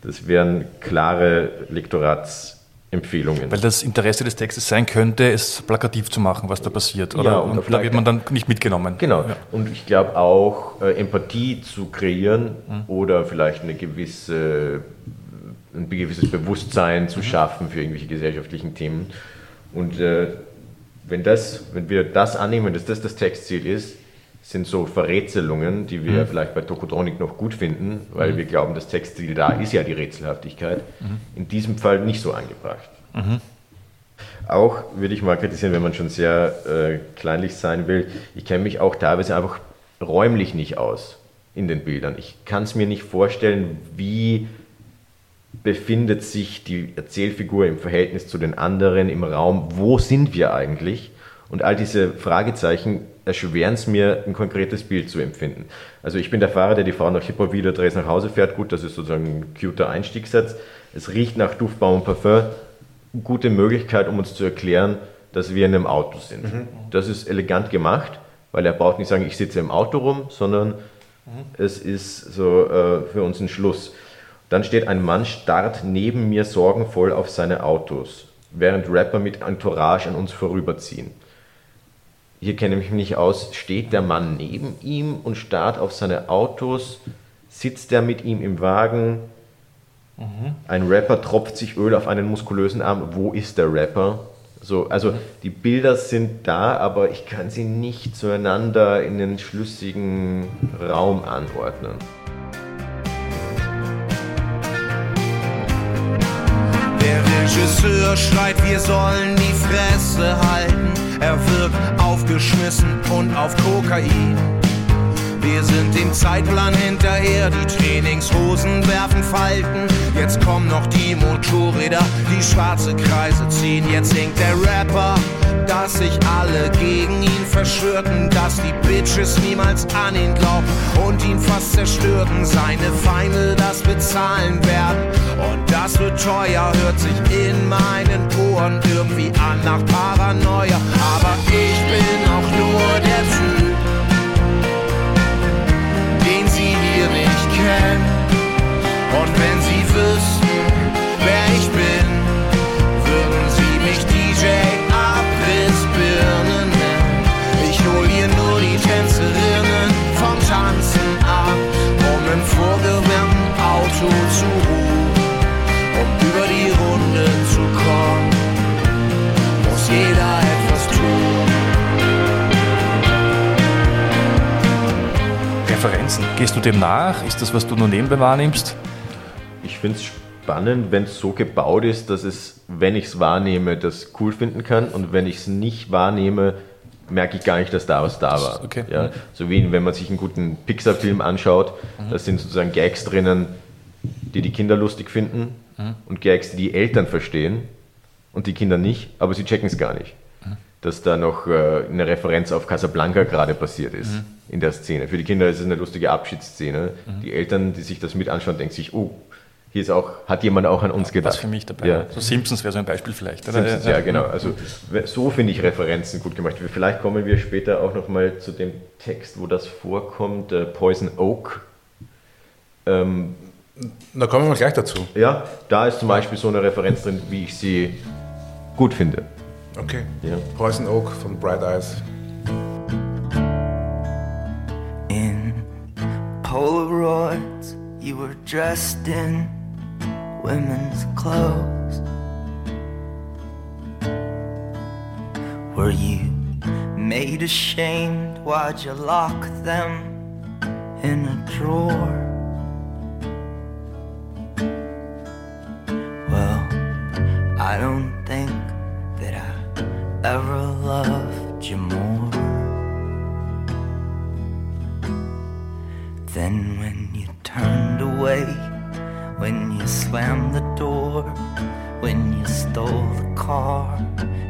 Das wären klare Lektorats- Empfehlungen. Weil das Interesse des Textes sein könnte, es plakativ zu machen, was da passiert. Oder? Ja, und, und da wird man dann nicht mitgenommen. Genau. Ja. Und ich glaube auch, äh, Empathie zu kreieren mhm. oder vielleicht eine gewisse, ein gewisses Bewusstsein zu mhm. schaffen für irgendwelche gesellschaftlichen Themen. Und äh, wenn, das, wenn wir das annehmen, dass das das Textziel ist, sind so Verrätselungen, die wir mhm. vielleicht bei Tokotronik noch gut finden, weil mhm. wir glauben, das Textil da ist ja die Rätselhaftigkeit, mhm. in diesem Fall nicht so angebracht. Mhm. Auch würde ich mal kritisieren, wenn man schon sehr äh, kleinlich sein will, ich kenne mich auch teilweise einfach räumlich nicht aus in den Bildern. Ich kann es mir nicht vorstellen, wie befindet sich die Erzählfigur im Verhältnis zu den anderen im Raum, wo sind wir eigentlich? Und all diese Fragezeichen erschweren es mir, ein konkretes Bild zu empfinden. Also ich bin der Fahrer, der die Frau nach Hip-Hop wieder Drehs nach Hause fährt. Gut, das ist sozusagen ein cuter Einstiegssatz. Es riecht nach Duftbaum und Parfum. Gute Möglichkeit, um uns zu erklären, dass wir in einem Auto sind. Mhm. Das ist elegant gemacht, weil er braucht nicht sagen, ich sitze im Auto rum, sondern mhm. es ist so äh, für uns ein Schluss. Dann steht ein Mann starrt neben mir sorgenvoll auf seine Autos, während Rapper mit Entourage an uns vorüberziehen hier kenne ich mich nicht aus, steht der Mann neben ihm und starrt auf seine Autos, sitzt er mit ihm im Wagen, mhm. ein Rapper tropft sich Öl auf einen muskulösen Arm, wo ist der Rapper? So, also die Bilder sind da, aber ich kann sie nicht zueinander in den schlüssigen Raum anordnen. Der Regisseur schreit, wir sollen die Fresse halten. Er wirkt aufgeschmissen und auf Kokain. Wir sind dem Zeitplan hinterher, die Trainingshosen werfen Falten. Jetzt kommen noch die Motorräder, die schwarze Kreise ziehen. Jetzt singt der Rapper, dass sich alle gegen ihn verschwörten, dass die Bitches niemals an ihn glaubten und ihn fast zerstörten. Seine Feinde das bezahlen werden und das wird teuer, hört sich in meinen Ohren irgendwie an nach Paranoia. Aber ich bin auch nur der Typ, kennen. Und wenn sie wüssten, wer ich bin, würden sie mich DJ Abrissbirne nennen. Ich hol hier nur die Tänzerinnen vom Tanzen ab, um im vorgewärmten Auto zu ruhen, um über die Runde zu kommen. Muss jeder Referenzen. Gehst du dem nach? Ist das, was du nur nebenbei wahrnimmst? Ich finde es spannend, wenn es so gebaut ist, dass es, wenn ich es wahrnehme, das cool finden kann und wenn ich es nicht wahrnehme, merke ich gar nicht, dass da was da war. Okay. Ja, so wie wenn man sich einen guten Pixar-Film anschaut, mhm. da sind sozusagen Gags drinnen, die die Kinder lustig finden mhm. und Gags, die die Eltern verstehen und die Kinder nicht, aber sie checken es gar nicht. Mhm. Dass da noch äh, eine Referenz auf Casablanca gerade passiert ist Mhm. in der Szene. Für die Kinder ist es eine lustige Abschiedsszene. Die Eltern, die sich das mit anschauen, denken sich, oh, hier ist auch, hat jemand auch an uns gedacht. Was für mich dabei. Ja. So Simpsons wäre so ein Beispiel vielleicht. Oder? Simpsons, ja, genau. Also so finde ich Referenzen gut gemacht. Vielleicht kommen wir später auch nochmal zu dem Text, wo das vorkommt, äh, Poison Oak. Ähm, Da kommen wir gleich dazu. Ja, da ist zum Beispiel so eine Referenz drin, wie ich sie gut finde. Okay. Ja. Poison Oak von Bright Eyes. In Polaroids, you were dressed in women's clothes. Were you made ashamed? Why'd you lock them in a drawer? Well, I don't think that I ever loved you more. than when you turned away, when you slammed the door, when you stole the car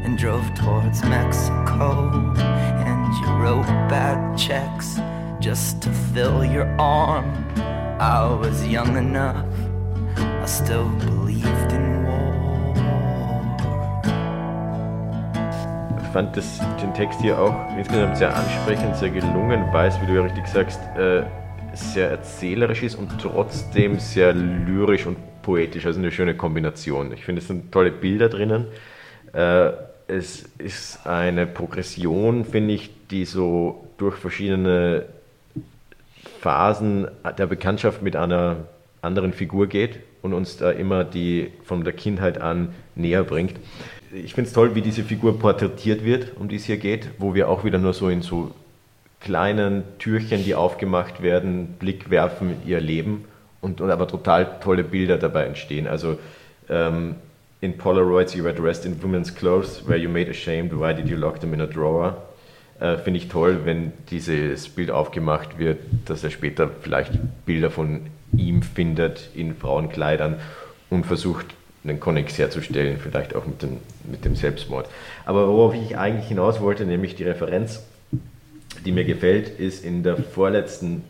and drove towards Mexico, and you wrote bad checks just to fill your arm. I was young enough, I still believed fand das, den Text hier auch insgesamt sehr ansprechend, sehr gelungen, weil es, wie du ja richtig sagst, äh, sehr erzählerisch ist und trotzdem sehr lyrisch und poetisch. Also eine schöne Kombination. Ich finde, es sind tolle Bilder drinnen. Äh, es ist eine Progression, finde ich, die so durch verschiedene Phasen der Bekanntschaft mit einer anderen Figur geht und uns da immer die von der Kindheit an näher bringt. Ich finde es toll, wie diese Figur porträtiert wird, um die es hier geht, wo wir auch wieder nur so in so kleinen Türchen, die aufgemacht werden, Blick werfen, ihr Leben und, und aber total tolle Bilder dabei entstehen. Also ähm, in Polaroids you were dressed in women's clothes, were you made ashamed, why did you lock them in a drawer? Äh, Finde ich toll, wenn dieses Bild aufgemacht wird, dass er später vielleicht Bilder von ihm findet in Frauenkleidern und versucht, einen Konnex herzustellen, vielleicht auch mit dem, mit dem Selbstmord. Aber worauf ich eigentlich hinaus wollte, nämlich die Referenz, die mir gefällt, ist in der vorletzten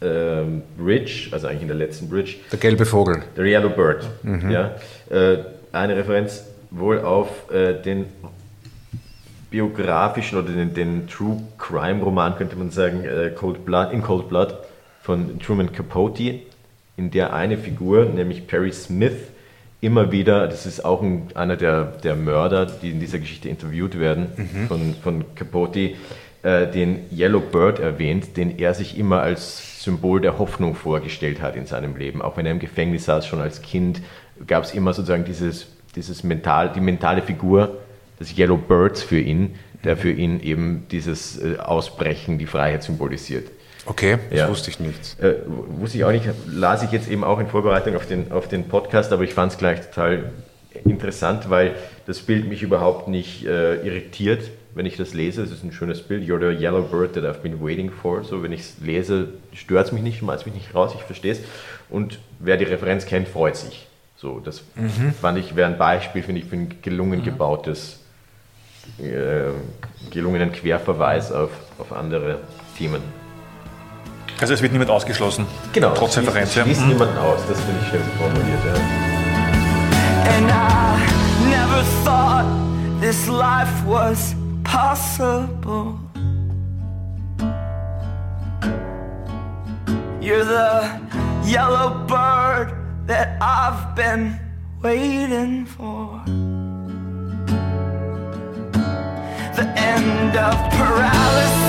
ähm, Bridge, also eigentlich in der letzten Bridge, Der gelbe Vogel. The Yellow Bird. Ja, äh, eine Referenz wohl auf äh, den biografischen oder den, den True Crime Roman, könnte man sagen, äh, Cold Blood, in Cold Blood von Truman Capote, in der eine Figur, nämlich Perry Smith, immer wieder, das ist auch ein, einer der, der Mörder, die in dieser Geschichte interviewt werden, von, von Capote, äh, den Yellow Bird erwähnt, den er sich immer als Symbol der Hoffnung vorgestellt hat in seinem Leben. Auch wenn er im Gefängnis saß, schon als Kind, gab es immer sozusagen dieses, dieses mental, die mentale Figur des Yellow Birds für ihn, der für ihn eben dieses äh, Ausbrechen, die Freiheit symbolisiert. Okay, das Ja. wusste ich nicht. Äh, wusste ich auch nicht, las ich jetzt eben auch in Vorbereitung auf den, auf den Podcast, aber ich fand es gleich total interessant, weil das Bild mich überhaupt nicht äh, irritiert, wenn ich das lese. Es ist ein schönes Bild. You're the yellow bird that I've been waiting for. So, wenn ich es lese, stört es mich nicht, schmeißt mich nicht raus, ich verstehe es. Und wer die Referenz kennt, freut sich. So, das fand ich, wäre ein Beispiel, finde ich, für ein gelungen gebautes, äh, gelungenen Querverweis auf, auf andere Themen. Also es wird niemand ausgeschlossen. Genau. Trotz Referenz, ja. Schließt niemanden aus, das finde ich schön formuliert, ja. And I never thought this life was possible. You're the yellow bird that I've been waiting for. The end of paralysis.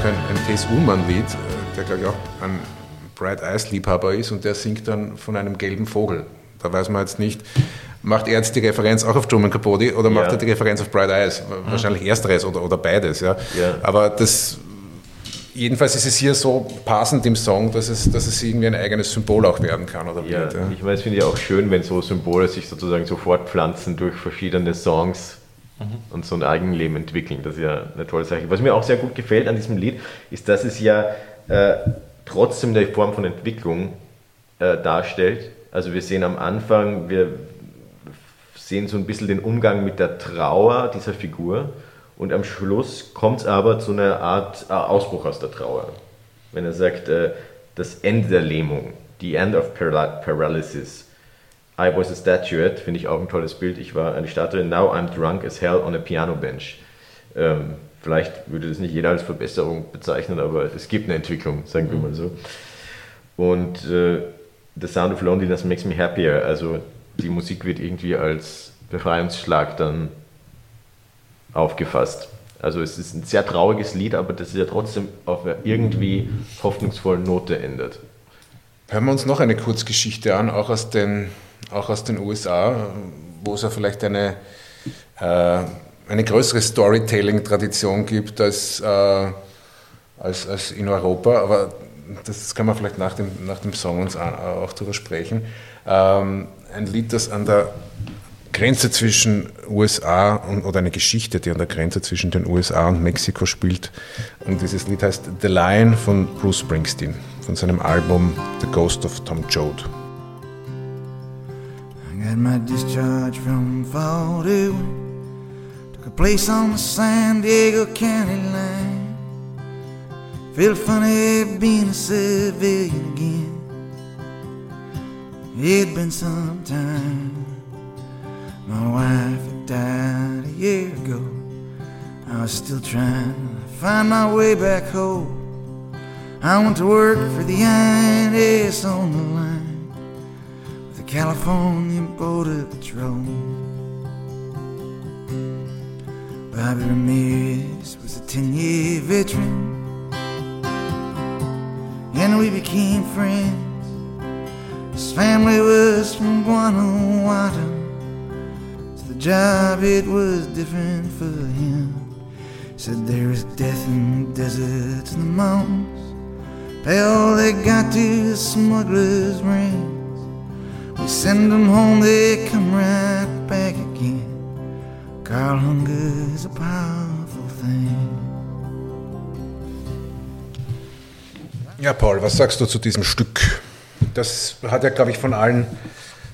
Auch ein, ein Tess Ullmann-Lied, äh, der glaube ich auch ein Bright Eyes-Liebhaber ist und der singt dann von einem gelben Vogel. Da weiß man jetzt nicht, macht er jetzt die Referenz auch auf Truman Capote oder macht Ja. er die Referenz auf Bright Eyes? Wahrscheinlich ersteres oder, oder beides. Ja. Ja. Aber das, jedenfalls ist es hier so passend im Song, dass es, dass es irgendwie ein eigenes Symbol auch werden kann oder Ja, wird. Ja. ich meine, es finde ich auch schön, wenn so Symbole sich sozusagen so fortpflanzen durch verschiedene Songs und so ein Eigenleben entwickeln. Das ist ja eine tolle Sache. Was mir auch sehr gut gefällt an diesem Lied, ist, dass es ja äh, trotzdem eine Form von Entwicklung äh, darstellt. Also wir sehen am Anfang, wir sehen so ein bisschen den Umgang mit der Trauer dieser Figur Und am Schluss kommt es aber zu einer Art äh, Ausbruch aus der Trauer. Wenn er sagt, äh, das Ende der Lähmung, the end of paralysis. I was a statuette, finde ich auch ein tolles Bild. Ich war eine Statue. Now I'm drunk as hell on a piano bench. Ähm, vielleicht würde das nicht jeder als Verbesserung bezeichnen, aber es gibt eine Entwicklung, sagen wir mal so. Und äh, The Sound of Loneliness makes me happier. Also die Musik wird irgendwie als Befreiungsschlag dann aufgefasst. Also es ist ein sehr trauriges Lied, aber das ist ja trotzdem auf einer irgendwie hoffnungsvollen Note endet. Hören wir uns noch eine Kurzgeschichte an, auch aus den, auch aus den USA, wo es ja vielleicht eine, äh, eine größere Storytelling-Tradition gibt als, äh, als, als in Europa. Aber das kann man vielleicht nach dem, nach dem Song uns auch darüber sprechen. Ähm, ein Lied, das an der Grenze zwischen USA und, oder eine Geschichte, die an der Grenze zwischen den USA und Mexiko spielt. Und dieses Lied heißt The Lion von Bruce Springsteen, von seinem Album The Ghost of Tom Joad. Got my discharge from Valdew, took a place on the San Diego County line. Felt funny being a civilian again. It'd been some time. My wife had died a year ago. I was still trying to find my way back home. I went to work for the INS on the line California Border Patrol. Bobby Ramirez was a 10 year veteran, and we became friends. His family was from Guanajuato so the job, it was different for him. Said there is death in the deserts and the mountains. All they got to the smuggler's rings. We send them home, they come right back again. Carl hunger is a powerful thing. Ja, Paul, was sagst du zu diesem Stück? Das hat ja, glaube ich, von allen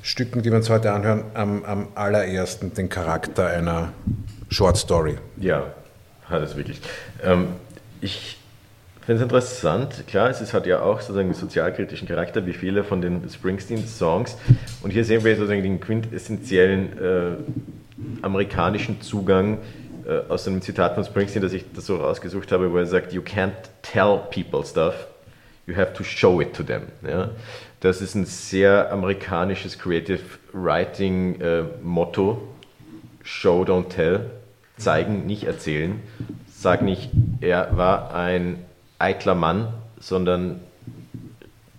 Stücken, die wir uns heute anhören, am, am allerersten den Charakter einer Short Story. Ja, hat es wirklich. Ähm, ich finde es interessant, klar, es hat ja auch sozusagen einen sozialkritischen Charakter, wie viele von den Springsteen-Songs. Und hier sehen wir sozusagen den quintessentiellen äh, amerikanischen Zugang äh, aus einem Zitat von Springsteen, das ich das so rausgesucht habe, wo er sagt, You can't tell people stuff, you have to show it to them. Ja? Das ist ein sehr amerikanisches Creative Writing äh. Show, don't tell. Zeigen, nicht erzählen. Sag nicht, er war ein eitler Mann, sondern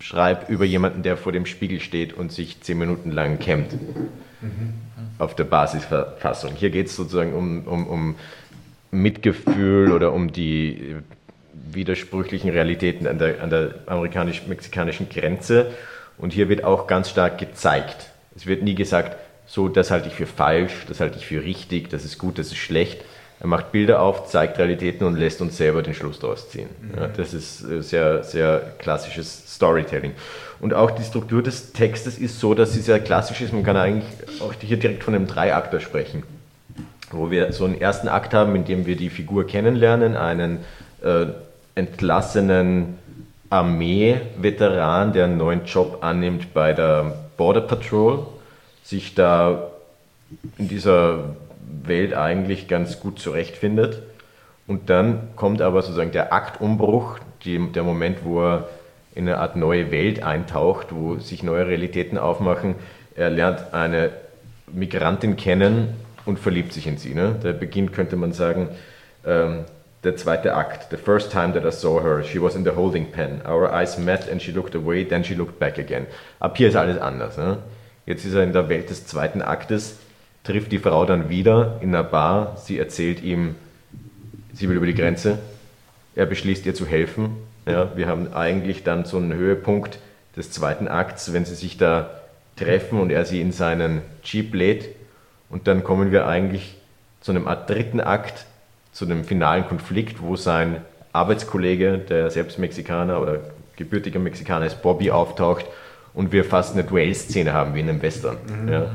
schreib über jemanden, der vor dem Spiegel steht und sich zehn Minuten lang kämmt. Mhm. Auf der Basisverfassung. Hier geht es sozusagen um, um, um Mitgefühl oder um die widersprüchlichen Realitäten an der, an der amerikanisch-mexikanischen Grenze. Und hier wird auch ganz stark gezeigt. Es wird nie gesagt, so, das halte ich für falsch, das halte ich für richtig, das ist gut, das ist schlecht. Er macht Bilder auf, zeigt Realitäten und lässt uns selber den Schluss daraus ziehen. Ja, das ist äh, sehr, sehr klassisches Storytelling. Und auch die Struktur des Textes ist so, dass sie sehr klassisch ist. Man kann eigentlich auch hier direkt von einem Dreiakter sprechen, wo wir so einen ersten Akt haben, in dem wir die Figur kennenlernen, einen äh, entlassenen Armee-Veteran, der einen neuen Job annimmt bei der Border Patrol, sich da in dieser Welt eigentlich ganz gut zurechtfindet. Und dann kommt aber sozusagen der Aktumbruch, die, der Moment, wo er in eine Art neue Welt eintaucht, wo sich neue Realitäten aufmachen. Er lernt eine Migrantin kennen und verliebt sich in sie. Ne? Der Beginn könnte man sagen, ähm, der zweite Akt. The first time that I saw her, she was in the holding pen. Our eyes met and she looked away, then she looked back again. Ab hier ist alles anders. Ne? Jetzt ist er in der Welt des zweiten Aktes, trifft die Frau dann wieder in einer Bar. Sie erzählt ihm, sie will über die Grenze. Er beschließt ihr zu helfen. Ja, wir haben eigentlich dann so einen Höhepunkt des zweiten Akts, wenn sie sich da treffen und er sie in seinen Jeep lädt. Und dann kommen wir eigentlich zu einem Art dritten Akt, zu einem finalen Konflikt, wo sein Arbeitskollege, der selbst Mexikaner oder gebürtiger Mexikaner ist, Bobby auftaucht und wir fast eine Duellszene haben wie in einem Western. Mhm. Ja,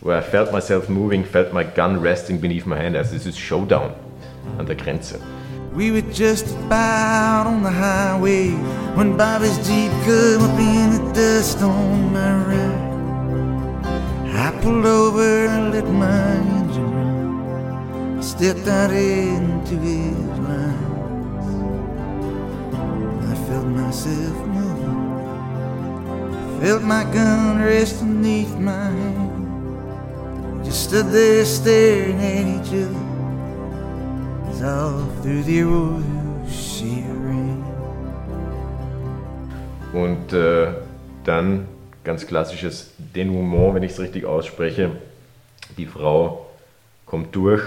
wo I felt myself moving, felt my gun resting beneath my hand. Also es ist Showdown. an der Grenze. We were just about on the highway when Bobby's Jeep come up in the dust on my right. I pulled over and let my engine run. Stepped out into his lines. I felt myself moving. Felt my gun rest beneath my hand. Just stood there staring at each other. As off through the arroyo she ran. Und äh, dann ganz klassisches Denouement, wenn ich es richtig ausspreche. Die Frau kommt durch,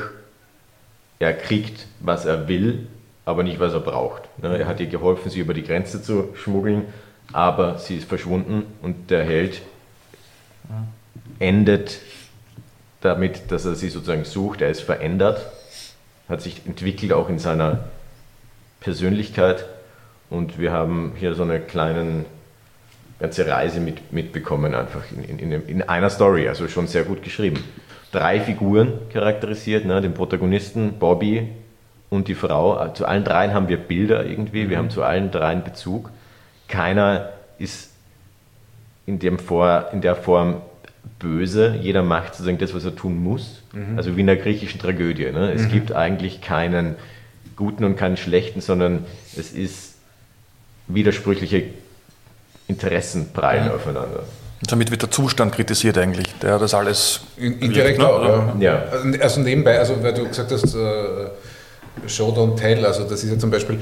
er kriegt, was er will, aber nicht, was er braucht. Ne, Er hat ihr geholfen, sie über die Grenze zu schmuggeln, aber sie ist verschwunden und der Held endet damit, dass er sie sozusagen sucht. Er ist verändert, hat sich entwickelt auch in seiner Persönlichkeit und wir haben hier so eine kleine ganze Reise mit, mitbekommen, einfach in, in, in einer Story, also schon sehr gut geschrieben. Drei Figuren charakterisiert, ne, den Protagonisten, Bobby und die Frau. Zu allen dreien haben wir Bilder irgendwie, wir haben zu allen dreien Bezug. Keiner ist in, dem Vor, in der Form böse, jeder macht sozusagen das, was er tun muss. Also wie in der griechischen Tragödie. Ne? Es gibt eigentlich keinen guten und keinen schlechten, sondern es ist widersprüchliche Interessen prallen aufeinander. Und somit wird der Zustand kritisiert eigentlich, der das alles. In, indirekt auch, ne? ja. Ja. Also, also nebenbei, also weil du gesagt hast, äh, Show don't tell, also das ist ja zum Beispiel,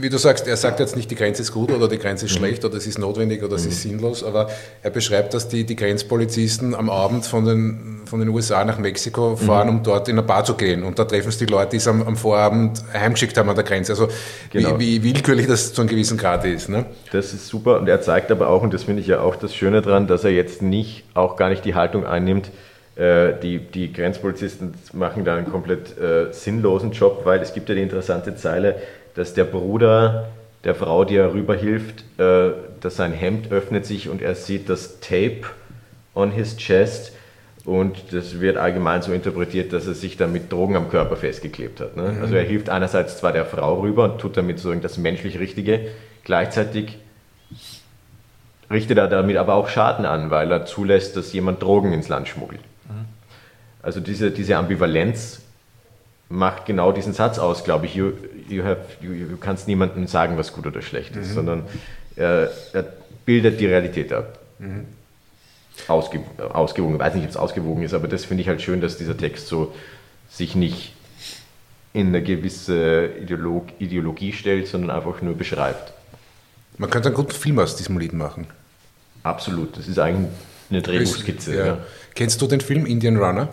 wie du sagst, er sagt jetzt nicht, die Grenze ist gut oder die Grenze ist schlecht oder es ist notwendig oder es ist sinnlos, aber er beschreibt, dass die, die Grenzpolizisten am Abend von den, von den USA nach Mexiko fahren, um dort in eine Bar zu gehen. Und da treffen sie die Leute, die sie am, am Vorabend heimgeschickt haben an der Grenze. Also Genau. wie, wie willkürlich das zu einem gewissen Grad ist. Ne? Das ist super und er zeigt aber auch, und das finde ich ja auch das Schöne dran, dass er jetzt nicht, auch gar nicht die Haltung einnimmt, äh, die, die Grenzpolizisten machen da einen komplett äh, sinnlosen Job, weil es gibt ja die interessante Zeile, dass der Bruder der Frau, die er rüberhilft, äh, dass sein Hemd öffnet sich und er sieht das Tape on his chest und das wird allgemein so interpretiert, dass er sich da mit Drogen am Körper festgeklebt hat. Ne? Also er hilft einerseits zwar der Frau rüber und tut damit sozusagen das menschlich Richtige, gleichzeitig richtet er damit aber auch Schaden an, weil er zulässt, dass jemand Drogen ins Land schmuggelt. Also diese, diese Ambivalenz macht genau diesen Satz aus, glaube ich. You, you have, you, you kannst niemandem sagen, was gut oder schlecht ist, sondern er, er bildet die Realität ab. Ausge, ausgewogen, ich weiß nicht, ob es ausgewogen ist, aber das finde ich halt schön, dass dieser Text so sich nicht in eine gewisse Ideolog, Ideologie stellt, sondern einfach nur beschreibt. Man könnte einen guten Film aus diesem Lied machen. Absolut, das ist eigentlich eine Drehbuchskizze. Ja. Ja. Kennst du den Film Indian Runner?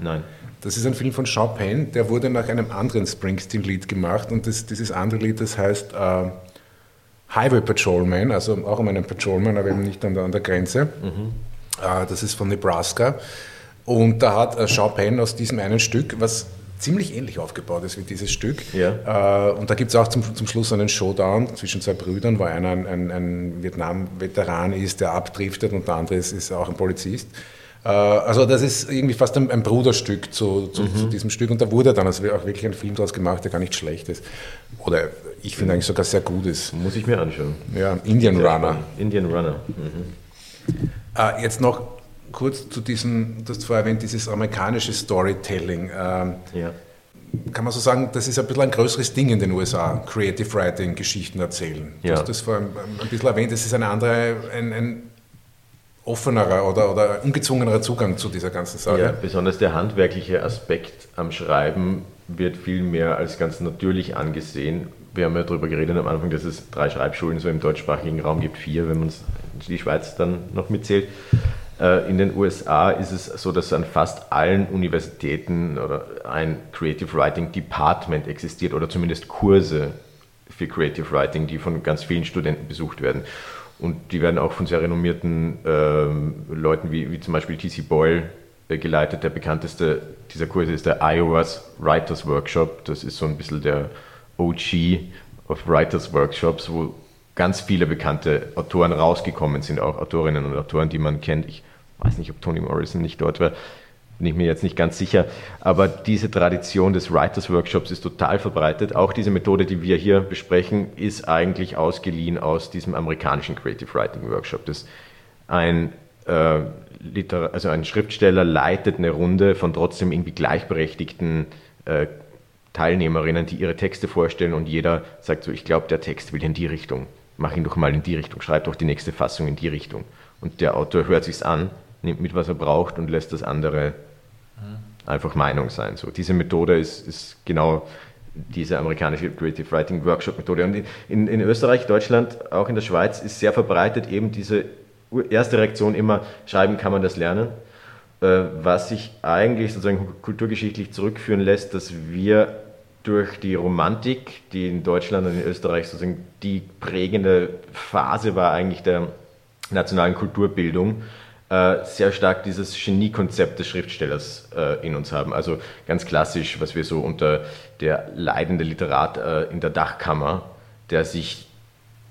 Nein. Das ist ein Film von Sean Penn, der wurde nach einem anderen Springsteen-Lied gemacht und das, dieses andere Lied, das heißt äh, Highway Patrolman, also auch um einen Patrolman, aber eben nicht an der, an der Grenze. Äh, das ist von Nebraska und da hat äh, Sean Penn aus diesem einen Stück, was ziemlich ähnlich aufgebaut ist wie dieses Stück. Ja. Äh, und da gibt es auch zum, zum Schluss einen Showdown zwischen zwei Brüdern, wo einer ein, ein, ein Vietnam-Veteran ist, der abdriftet und der andere ist, ist auch ein Polizist. Äh, also das ist irgendwie fast ein, ein Bruderstück zu, zu, zu diesem Stück und da wurde dann also auch wirklich ein Film daraus gemacht, der gar nicht schlecht ist. Oder ich finde eigentlich sogar sehr gut ist. Muss ich mir anschauen. Ja, Indian Sehr Runner. spannend. Indian Runner. Mhm. Äh, jetzt noch kurz zu diesem, du hast vorher erwähnt, dieses amerikanische Storytelling. Ähm, Ja. kann man so sagen, das ist ein bisschen ein größeres Ding in den USA, Creative Writing, Geschichten erzählen. Du Ja. hast das vorhin ein bisschen erwähnt, das ist eine andere, ein, ein offenerer oder, oder ungezwungenerer Zugang zu dieser ganzen Sache. Ja, besonders der handwerkliche Aspekt am Schreiben wird viel mehr als ganz natürlich angesehen. Wir haben ja darüber geredet am Anfang, dass es drei Schreibschulen so im deutschsprachigen Raum gibt, vier, wenn man die Schweiz dann noch mitzählt. Äh, In den USA ist es so, dass an fast allen Universitäten oder ein Creative Writing Department existiert oder zumindest Kurse für Creative Writing, die von ganz vielen Studenten besucht werden. Und die werden auch von sehr renommierten ähm, Leuten wie, wie zum Beispiel T.C. Boyle äh, geleitet. Der bekannteste dieser Kurse ist der Iowa's Writers Workshop. Das ist so ein bisschen der OG of Writers Workshops, wo ganz viele bekannte Autoren rausgekommen sind, auch Autorinnen und Autoren, die man kennt. Ich weiß nicht, ob Toni Morrison nicht dort war. Bin ich mir jetzt nicht ganz sicher. Aber diese Tradition des Writers Workshops ist total verbreitet. Auch diese Methode, die wir hier besprechen, ist eigentlich ausgeliehen aus diesem amerikanischen Creative Writing Workshop. Das ein, äh, Liter also ein Schriftsteller leitet eine Runde von trotzdem irgendwie gleichberechtigten äh, Teilnehmerinnen, die ihre Texte vorstellen und jeder sagt so, ich glaube, der Text will in die Richtung. Mach ihn doch mal in die Richtung, schreib doch die nächste Fassung in die Richtung. Und der Autor hört sich's an, nimmt mit, was er braucht und lässt das andere einfach Meinung sein. So, diese Methode ist, ist genau diese amerikanische Creative Writing Workshop Methode. Und in, in Österreich, Deutschland, auch in der Schweiz ist sehr verbreitet eben diese erste Reaktion immer, schreiben kann man das lernen, äh, was sich eigentlich sozusagen kulturgeschichtlich zurückführen lässt, dass wir durch die Romantik, die in Deutschland und in Österreich sozusagen die prägende Phase war eigentlich der nationalen Kulturbildung, sehr stark dieses Geniekonzept des Schriftstellers äh, in uns haben. Also ganz klassisch, was wir so unter der leidende Literat äh, in der Dachkammer, der sich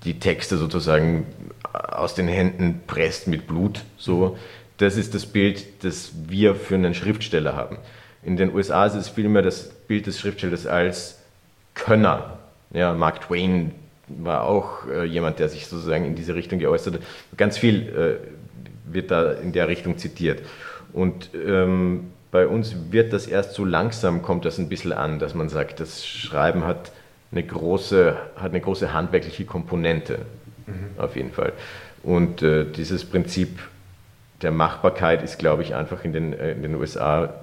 die Texte sozusagen aus den Händen presst mit Blut, so. Das ist das Bild, das wir für einen Schriftsteller haben. In den USA ist es vielmehr das Bild des Schriftstellers als Könner. Ja, Mark Twain war auch äh, jemand, der sich sozusagen in diese Richtung geäußert hat. Ganz viel äh, wird da in der Richtung zitiert. Und ähm, bei uns wird das erst so langsam, kommt das ein bisschen an, dass man sagt, das Schreiben hat eine große, hat eine große handwerkliche Komponente, mhm. auf jeden Fall. Und äh, dieses Prinzip der Machbarkeit ist, glaube ich, einfach in den, äh, in den USA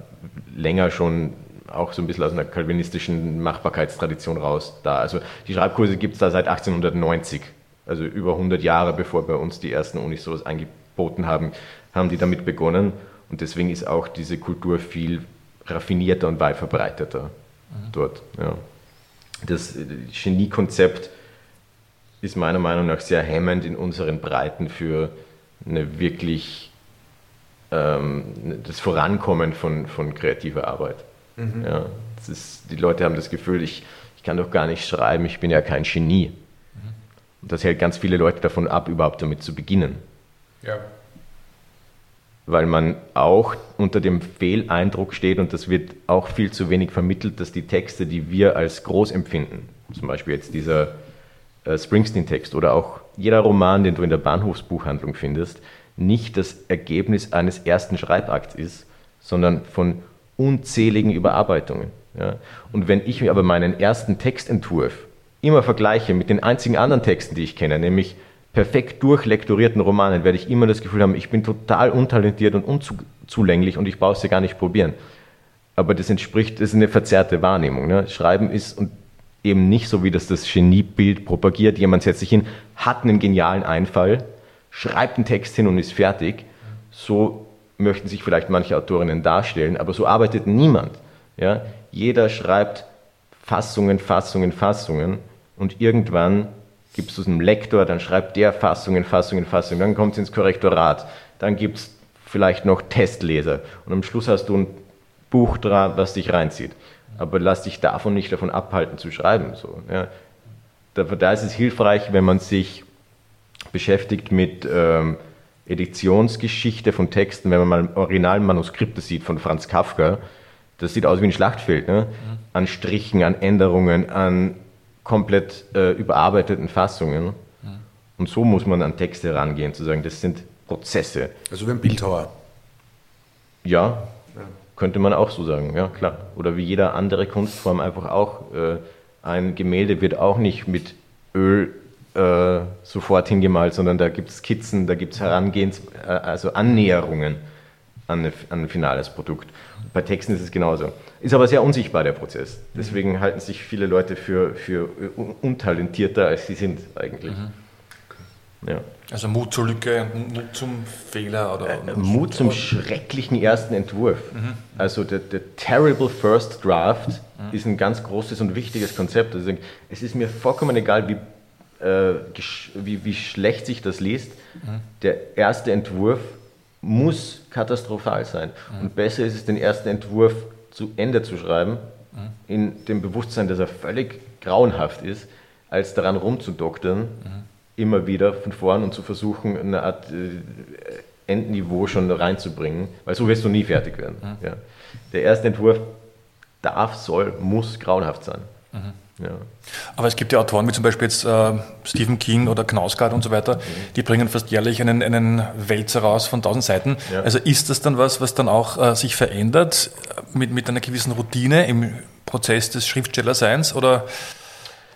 länger schon auch so ein bisschen aus einer kalvinistischen Machbarkeitstradition raus da. Also die Schreibkurse gibt es da seit 1890, also über 100 Jahre, bevor bei uns die ersten Unis sowas angeboten haben, haben die damit begonnen. Und deswegen ist auch diese Kultur viel raffinierter und weit verbreiteter mhm. dort. Ja. Das Genie-Konzept ist meiner Meinung nach sehr hemmend in unseren Breiten für eine wirklich ähm, das Vorankommen von, von kreativer Arbeit. Mhm. Ja, ist, die Leute haben das Gefühl, ich, ich kann doch gar nicht schreiben, ich bin ja kein Genie. Mhm. Und das hält ganz viele Leute davon ab, überhaupt damit zu beginnen. Ja. Weil man auch unter dem Fehleindruck steht und das wird auch viel zu wenig vermittelt, dass die Texte, die wir als groß empfinden, zum Beispiel jetzt dieser äh, Springsteen-Text oder auch jeder Roman, den du in der Bahnhofsbuchhandlung findest, nicht das Ergebnis eines ersten Schreibakts ist, sondern von unzähligen Überarbeitungen. Ja. Und wenn ich mir aber meinen ersten Textentwurf immer vergleiche mit den einzigen anderen Texten, die ich kenne, nämlich perfekt durchlektorierten Romanen, werde ich immer das Gefühl haben, ich bin total untalentiert und unzulänglich und ich brauche sie gar nicht probieren. Aber das entspricht, das ist eine verzerrte Wahrnehmung. Ne? Schreiben ist und eben nicht so, wie das das Geniebild propagiert. Jemand setzt sich hin, hat einen genialen Einfall, schreibt einen Text hin und ist fertig. So möchten sich vielleicht manche Autorinnen darstellen, aber so arbeitet niemand. Ja? Jeder schreibt Fassungen, Fassungen, Fassungen und irgendwann gibt es einen Lektor, dann schreibt der Fassungen, Fassungen, Fassungen, dann kommt es ins Korrektorat, dann gibt es vielleicht noch Testleser und am Schluss hast du ein Buch dran, was dich reinzieht. Aber lass dich davon nicht davon abhalten zu schreiben. So, ja. da, da ist es hilfreich, wenn man sich beschäftigt mit ähm, Editionsgeschichte von Texten, wenn man mal originalen Manuskripte sieht von Franz Kafka, das sieht aus wie ein Schlachtfeld, ne? Mhm. an Strichen, an Änderungen, an komplett äh, überarbeiteten Fassungen. Mhm. Und so muss man an Texte rangehen, zu sagen, das sind Prozesse. Also wie ein Bildhauer. Ja, ja, könnte man auch so sagen, ja klar. Oder wie jeder andere Kunstform einfach auch. Äh, ein Gemälde wird auch nicht mit Öl äh, sofort hingemalt, sondern da gibt es Skizzen, da gibt es Herangehens, äh, also Annäherungen an, ein finales Produkt. Bei Texten ist es genauso. Ist aber sehr unsichtbar, der Prozess. Deswegen halten sich viele Leute für, für untalentierter, als sie sind eigentlich. Mhm. Ja. Also Mut zur Lücke, Mut zum Fehler oder äh, Mut zum schrecklichen ersten Entwurf. Mhm. Also der, der, Terrible First Draft mhm. ist ein ganz großes und wichtiges Konzept. Also es ist mir vollkommen egal, wie äh, wie, wie schlecht sich das liest. Mhm. Der erste Entwurf muss katastrophal sein. Mhm. Und besser ist es, den ersten Entwurf zu Ende zu schreiben, mhm. in dem Bewusstsein, dass er völlig grauenhaft ist, als daran rumzudoktern, immer wieder von vorn und zu versuchen, eine Art äh, Endniveau schon reinzubringen, weil so wirst du nie fertig werden. Ja. Der erste Entwurf darf, soll, muss grauenhaft sein. Ja. Aber es gibt ja Autoren wie zum Beispiel jetzt äh, Stephen King oder Knausgard und so weiter, die bringen fast jährlich einen, einen Wälzer raus von 1000 Seiten. Ja. Also ist das dann was, was dann auch äh, sich verändert äh, mit, mit einer gewissen Routine im Prozess des Schriftstellerseins oder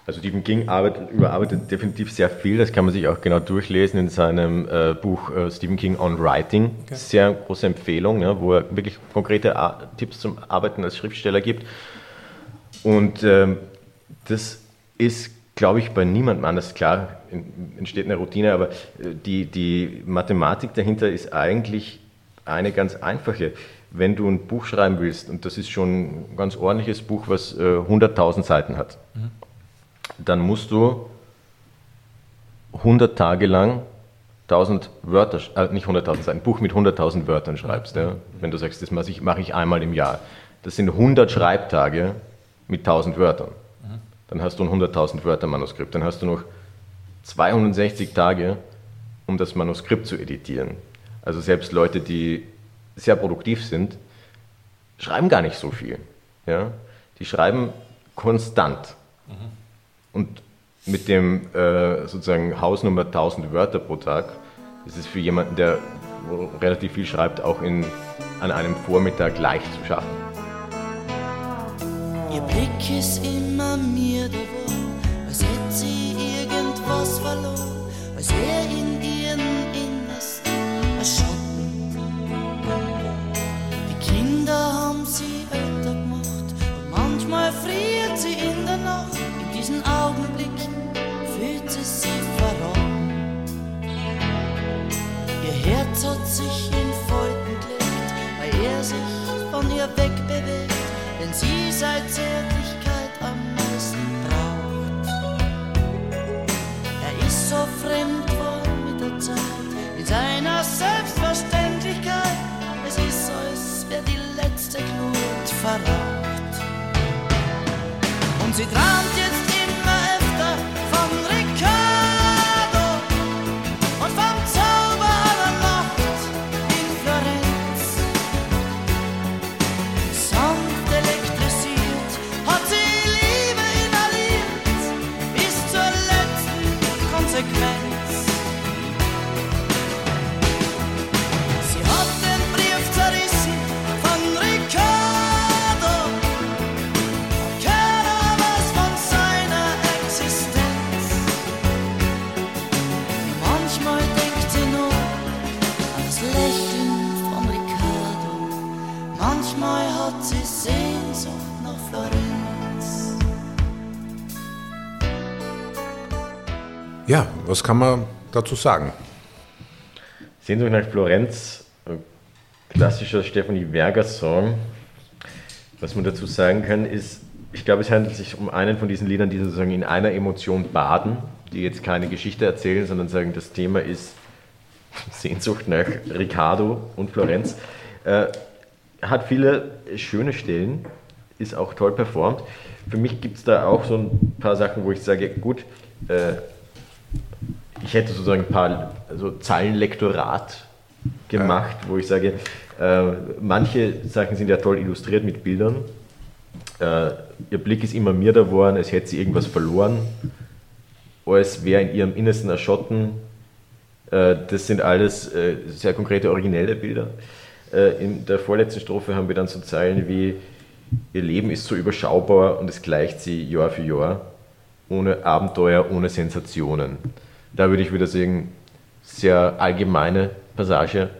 Also Stephen King arbeitet, überarbeitet definitiv sehr viel, das kann man sich auch genau durchlesen in seinem äh, Buch äh, Stephen King on Writing. Sehr große Empfehlung, ja, wo er wirklich konkrete Ar Tipps zum Arbeiten als Schriftsteller gibt. Und ähm, das ist, glaube ich, bei niemandem anders. Klar, entsteht eine Routine, aber äh, die, die Mathematik dahinter ist eigentlich eine ganz einfache. Wenn du ein Buch schreiben willst, und das ist schon ein ganz ordentliches Buch, was äh, 100.000 Seiten hat, dann musst du 100 Tage lang 1000 Wörter, äh, nicht 100.000 Seiten, ein Buch mit 100.000 Wörtern schreibst. Ja? Wenn du sagst, das mache ich, mache ich einmal im Jahr. Das sind 100 Schreibtage mit 1000 Wörtern. Dann hast du ein 100.000 Wörter Manuskript. Dann hast du noch 260 Tage, um das Manuskript zu editieren. Also selbst Leute, die sehr produktiv sind, schreiben gar nicht so viel. Ja? Die schreiben konstant. Und mit dem äh, sozusagen Hausnummer 1000 Wörter pro Tag ist es für jemanden, der relativ viel schreibt, auch in, an einem Vormittag leicht zu schaffen. Ihr Blick ist immer mir gewohnt, als hätte sie irgendwas verloren, als wär in ihren Innersten ein Schatten. Die Kinder haben sie älter gemacht und manchmal friert sie in der Nacht. In diesen Augenblicken fühlt sie sich verraten. Ihr Herz hat sich in Falten gelegt, weil er sich von ihr wegbewegt, denn sie seit Zärtlichkeit am meisten braucht. Er ist so fremd worden mit der Zeit, in seiner Selbstverständlichkeit. Es ist so, als wär die letzte Glut verraucht. Und sie träumt jetzt was kann man dazu sagen? Sehnsucht nach Florenz, ein klassischer Stephanie Werger-Song. Was man dazu sagen kann, ist, ich glaube, es handelt sich um einen von diesen Liedern, die sozusagen in einer Emotion baden, die jetzt keine Geschichte erzählen, sondern sagen, das Thema ist Sehnsucht nach Riccardo und Florenz. Äh, hat viele schöne Stellen, ist auch toll performt. Für mich gibt es da auch so ein paar Sachen, wo ich sage, gut, äh, ich hätte sozusagen ein paar so Zeilenlektorat gemacht, wo ich sage, äh, manche Sachen sind ja toll illustriert mit Bildern. Äh, ihr Blick ist immer mir da geworden, als hätte sie irgendwas verloren, als wäre in ihrem Innersten erschotten. Äh, das sind alles äh, sehr konkrete, originelle Bilder. Äh, in der vorletzten Strophe haben wir dann so Zeilen wie, ihr Leben ist so überschaubar und es gleicht sie Jahr für Jahr, ohne Abenteuer, ohne Sensationen. Da würde ich wieder sagen, sehr allgemeine Passage,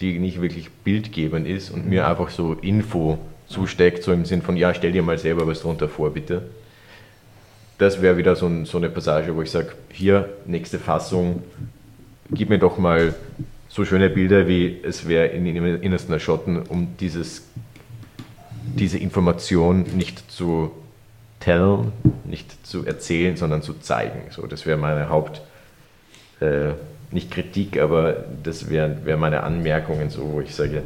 die nicht wirklich bildgebend ist und mir einfach so Info zusteckt, so im Sinn von, ja, stell dir mal selber was drunter vor, bitte. Das wäre wieder so, so eine Passage, wo ich sage, hier, nächste Fassung, gib mir doch mal so schöne Bilder, wie es wäre in den innersten der Schotten, um dieses, diese Information nicht zu tellen, nicht zu erzählen, sondern zu zeigen. So, das wäre meine Haupt, äh, nicht Kritik, aber das wären wär meine Anmerkungen, so, wo ich sage,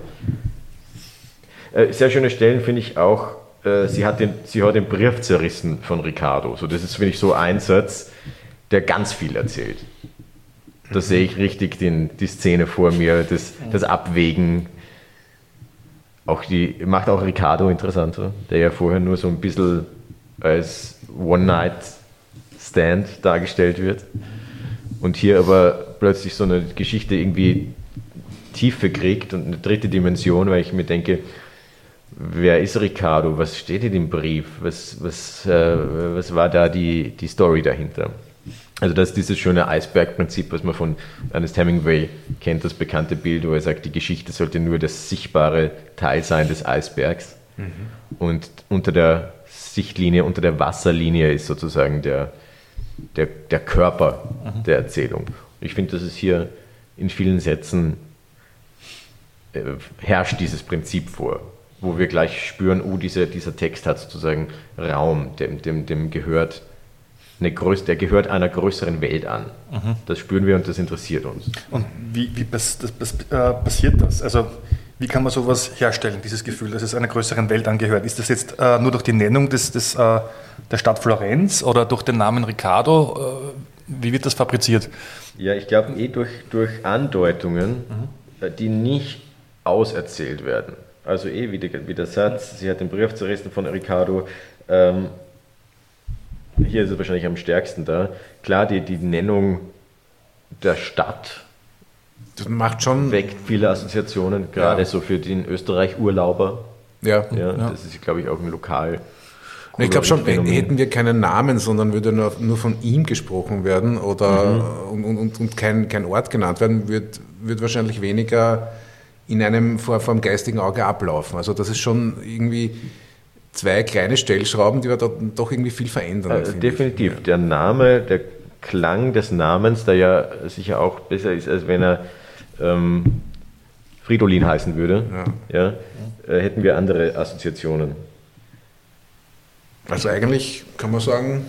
äh, sehr schöne Stellen finde ich auch, äh, sie, hat den, sie hat den Brief zerrissen von Ricardo. So, das ist, finde ich, so ein Satz, der ganz viel erzählt. Da sehe ich richtig den, die Szene vor mir, das, das Abwägen. Auch die, macht auch Ricardo interessant, so, der ja vorher nur so ein bisschen als One-Night-Stand dargestellt wird. Und hier aber plötzlich so eine Geschichte irgendwie Tiefe kriegt und eine dritte Dimension, weil ich mir denke, wer ist Ricardo? Was steht in dem Brief? Was, was, äh, was war da die, die Story dahinter? Also das ist dieses schöne Eisbergprinzip, was man von Ernest Hemingway kennt, das bekannte Bild, wo er sagt, die Geschichte sollte nur das sichtbare Teil sein des Eisbergs. Mhm. Und unter der Sichtlinie, unter der Wasserlinie ist sozusagen der, der, der Körper mhm. der Erzählung. Ich finde, dass es hier in vielen Sätzen äh, herrscht dieses Prinzip vor, wo wir gleich spüren, oh, diese, dieser Text hat sozusagen Raum, dem, dem, dem gehört eine größ der gehört einer größeren Welt an. Mhm. Das spüren wir und das interessiert uns. Und wie, wie das, das, das, äh, passiert das? Also wie kann man sowas herstellen, dieses Gefühl, dass es einer größeren Welt angehört? Ist das jetzt äh, nur durch die Nennung des, des, äh, der Stadt Florenz oder durch den Namen Riccardo? Äh, wie wird das fabriziert? Ja, ich glaube eh durch, durch Andeutungen, mhm. Äh, die nicht auserzählt werden. Also eh wie der, wie der Satz, sie hat den Brief zerrissen von Riccardo, ähm, hier ist es wahrscheinlich am stärksten da. Klar, die, die Nennung der Stadt das macht schon weckt viele Assoziationen, gerade ja. so für den Österreich-Urlauber. Ja. ja. Das ist, glaube ich, auch ein Lokal. Ich glaube schon, Phänomen. hätten wir keinen Namen, sondern würde nur, nur von ihm gesprochen werden oder mhm. und, und, und kein, kein Ort genannt werden, wird, wird wahrscheinlich weniger in einem vor, vor dem geistigen Auge ablaufen. Also das ist schon irgendwie zwei kleine Stellschrauben, die wir da doch irgendwie viel verändern. Also definitiv. Ich. Der Name, der Klang des Namens, der ja sicher auch besser ist, als wenn er ähm, Fridolin heißen würde, ja. ja äh, hätten wir andere Assoziationen. Also eigentlich kann man sagen,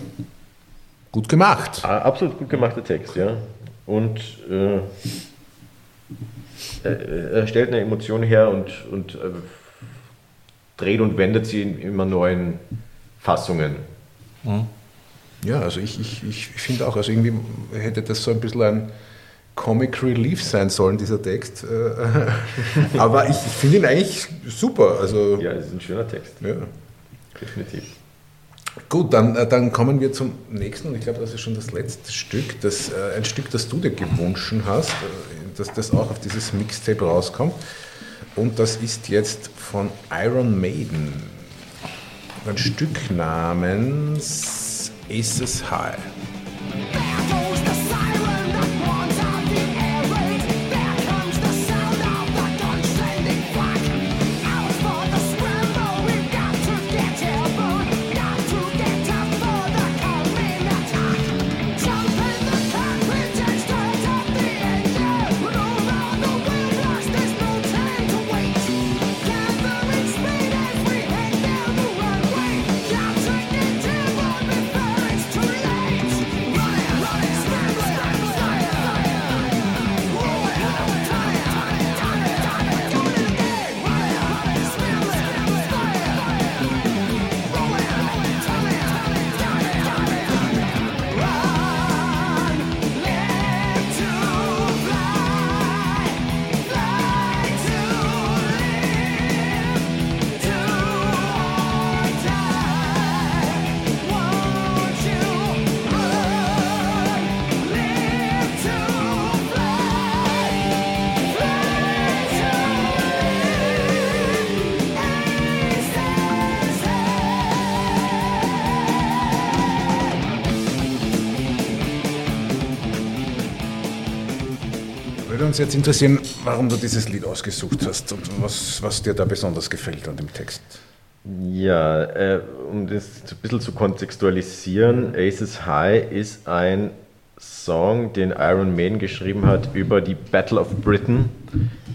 gut gemacht. Ah, absolut gut gemachter Text, ja. Und äh, er stellt eine Emotion her und, und äh, dreht und wendet sie in immer neuen Fassungen. Mhm. Ja, also ich, ich, ich finde auch, also irgendwie hätte das so ein bisschen ein Comic Relief sein sollen, dieser Text. Äh, aber ich finde ihn eigentlich super. Also, ja, es ist ein schöner Text. Ja. Definitiv. Gut, dann, äh, dann kommen wir zum nächsten und ich glaube, das ist schon das letzte Stück, das, äh, ein Stück, das du dir gewünscht hast, dass das auch auf dieses Mixtape rauskommt. Und das ist jetzt von Iron Maiden. Ein Stück namens Aces High. Uns jetzt interessieren, warum du dieses Lied ausgesucht hast und was, was dir da besonders gefällt an dem Text. Ja, äh, um das ein bisschen zu kontextualisieren, Aces High ist ein Song, den Iron Maiden geschrieben hat über die Battle of Britain,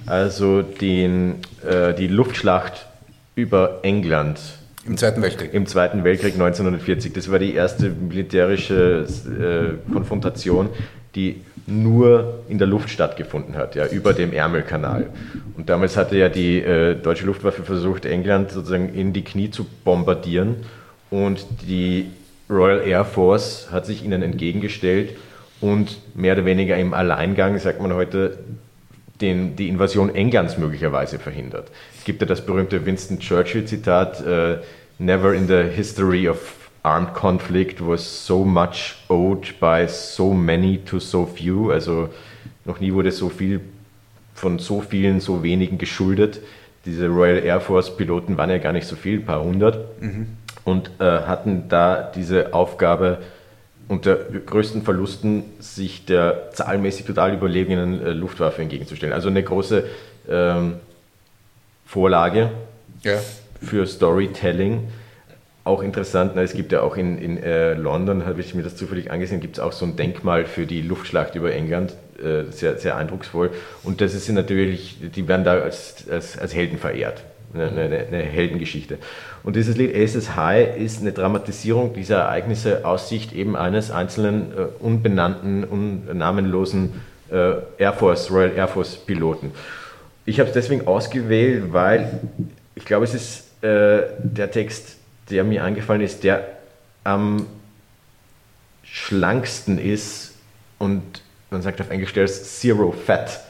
also den, äh, die Luftschlacht über England. Im Zweiten Weltkrieg. Im Zweiten Weltkrieg 1940. Das war die erste militärische äh, Konfrontation, die nur in der Luft stattgefunden hat, ja, über dem Ärmelkanal. Und damals hatte ja die äh, deutsche Luftwaffe versucht, England sozusagen in die Knie zu bombardieren und die Royal Air Force hat sich ihnen entgegengestellt und mehr oder weniger im Alleingang, sagt man heute, den, die Invasion Englands möglicherweise verhindert. Es gibt ja das berühmte Winston Churchill-Zitat, äh, Never in the history of armed conflict was so much owed by so many to so few. Also noch nie wurde so viel von so vielen, so wenigen geschuldet. Diese Royal Air Force Piloten waren ja gar nicht so viel, ein paar hundert, mhm. und äh, hatten da diese Aufgabe, unter größten Verlusten sich der zahlmäßig total überlegenen äh, Luftwaffe entgegenzustellen. Also eine große ähm, Vorlage ja. für Storytelling. Auch interessant, na, es gibt ja auch in, in äh, London, habe ich mir das zufällig angesehen, gibt es auch so ein Denkmal für die Luftschlacht über England, äh, sehr, sehr eindrucksvoll. Und das ist natürlich, die werden da als, als, als Helden verehrt eine, eine, eine, Heldengeschichte. Und dieses Lied Aces High ist eine Dramatisierung dieser Ereignisse aus Sicht eben eines einzelnen äh, unbenannten, unnamenlosen äh, Air Force, Royal Air Force Piloten. Ich habe es deswegen ausgewählt, weil ich glaube, es ist äh, der Text, der mir eingefallen ist, der am schlanksten ist und man sagt auf Englisch, there's zero fat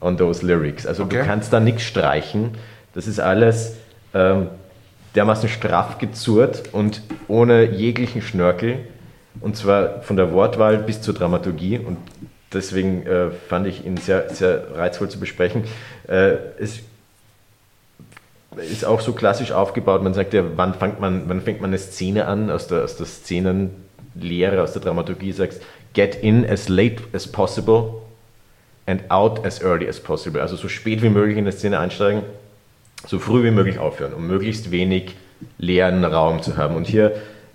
on those lyrics. Also okay. du kannst da nichts streichen das ist alles ähm, dermaßen straff gezurrt und ohne jeglichen Schnörkel. Und zwar von der Wortwahl bis zur Dramaturgie. Und deswegen äh, fand ich ihn sehr, sehr reizvoll zu besprechen. Äh, es ist auch so klassisch aufgebaut. Man sagt ja, wann fängt man, wann fängt man eine Szene an aus der, aus der Szenenlehre, aus der Dramaturgie, sagst, get in as late as possible and out as early as possible. Also so spät wie möglich in der Szene einsteigen so früh wie möglich aufhören, um möglichst wenig leeren Raum zu haben. Und hier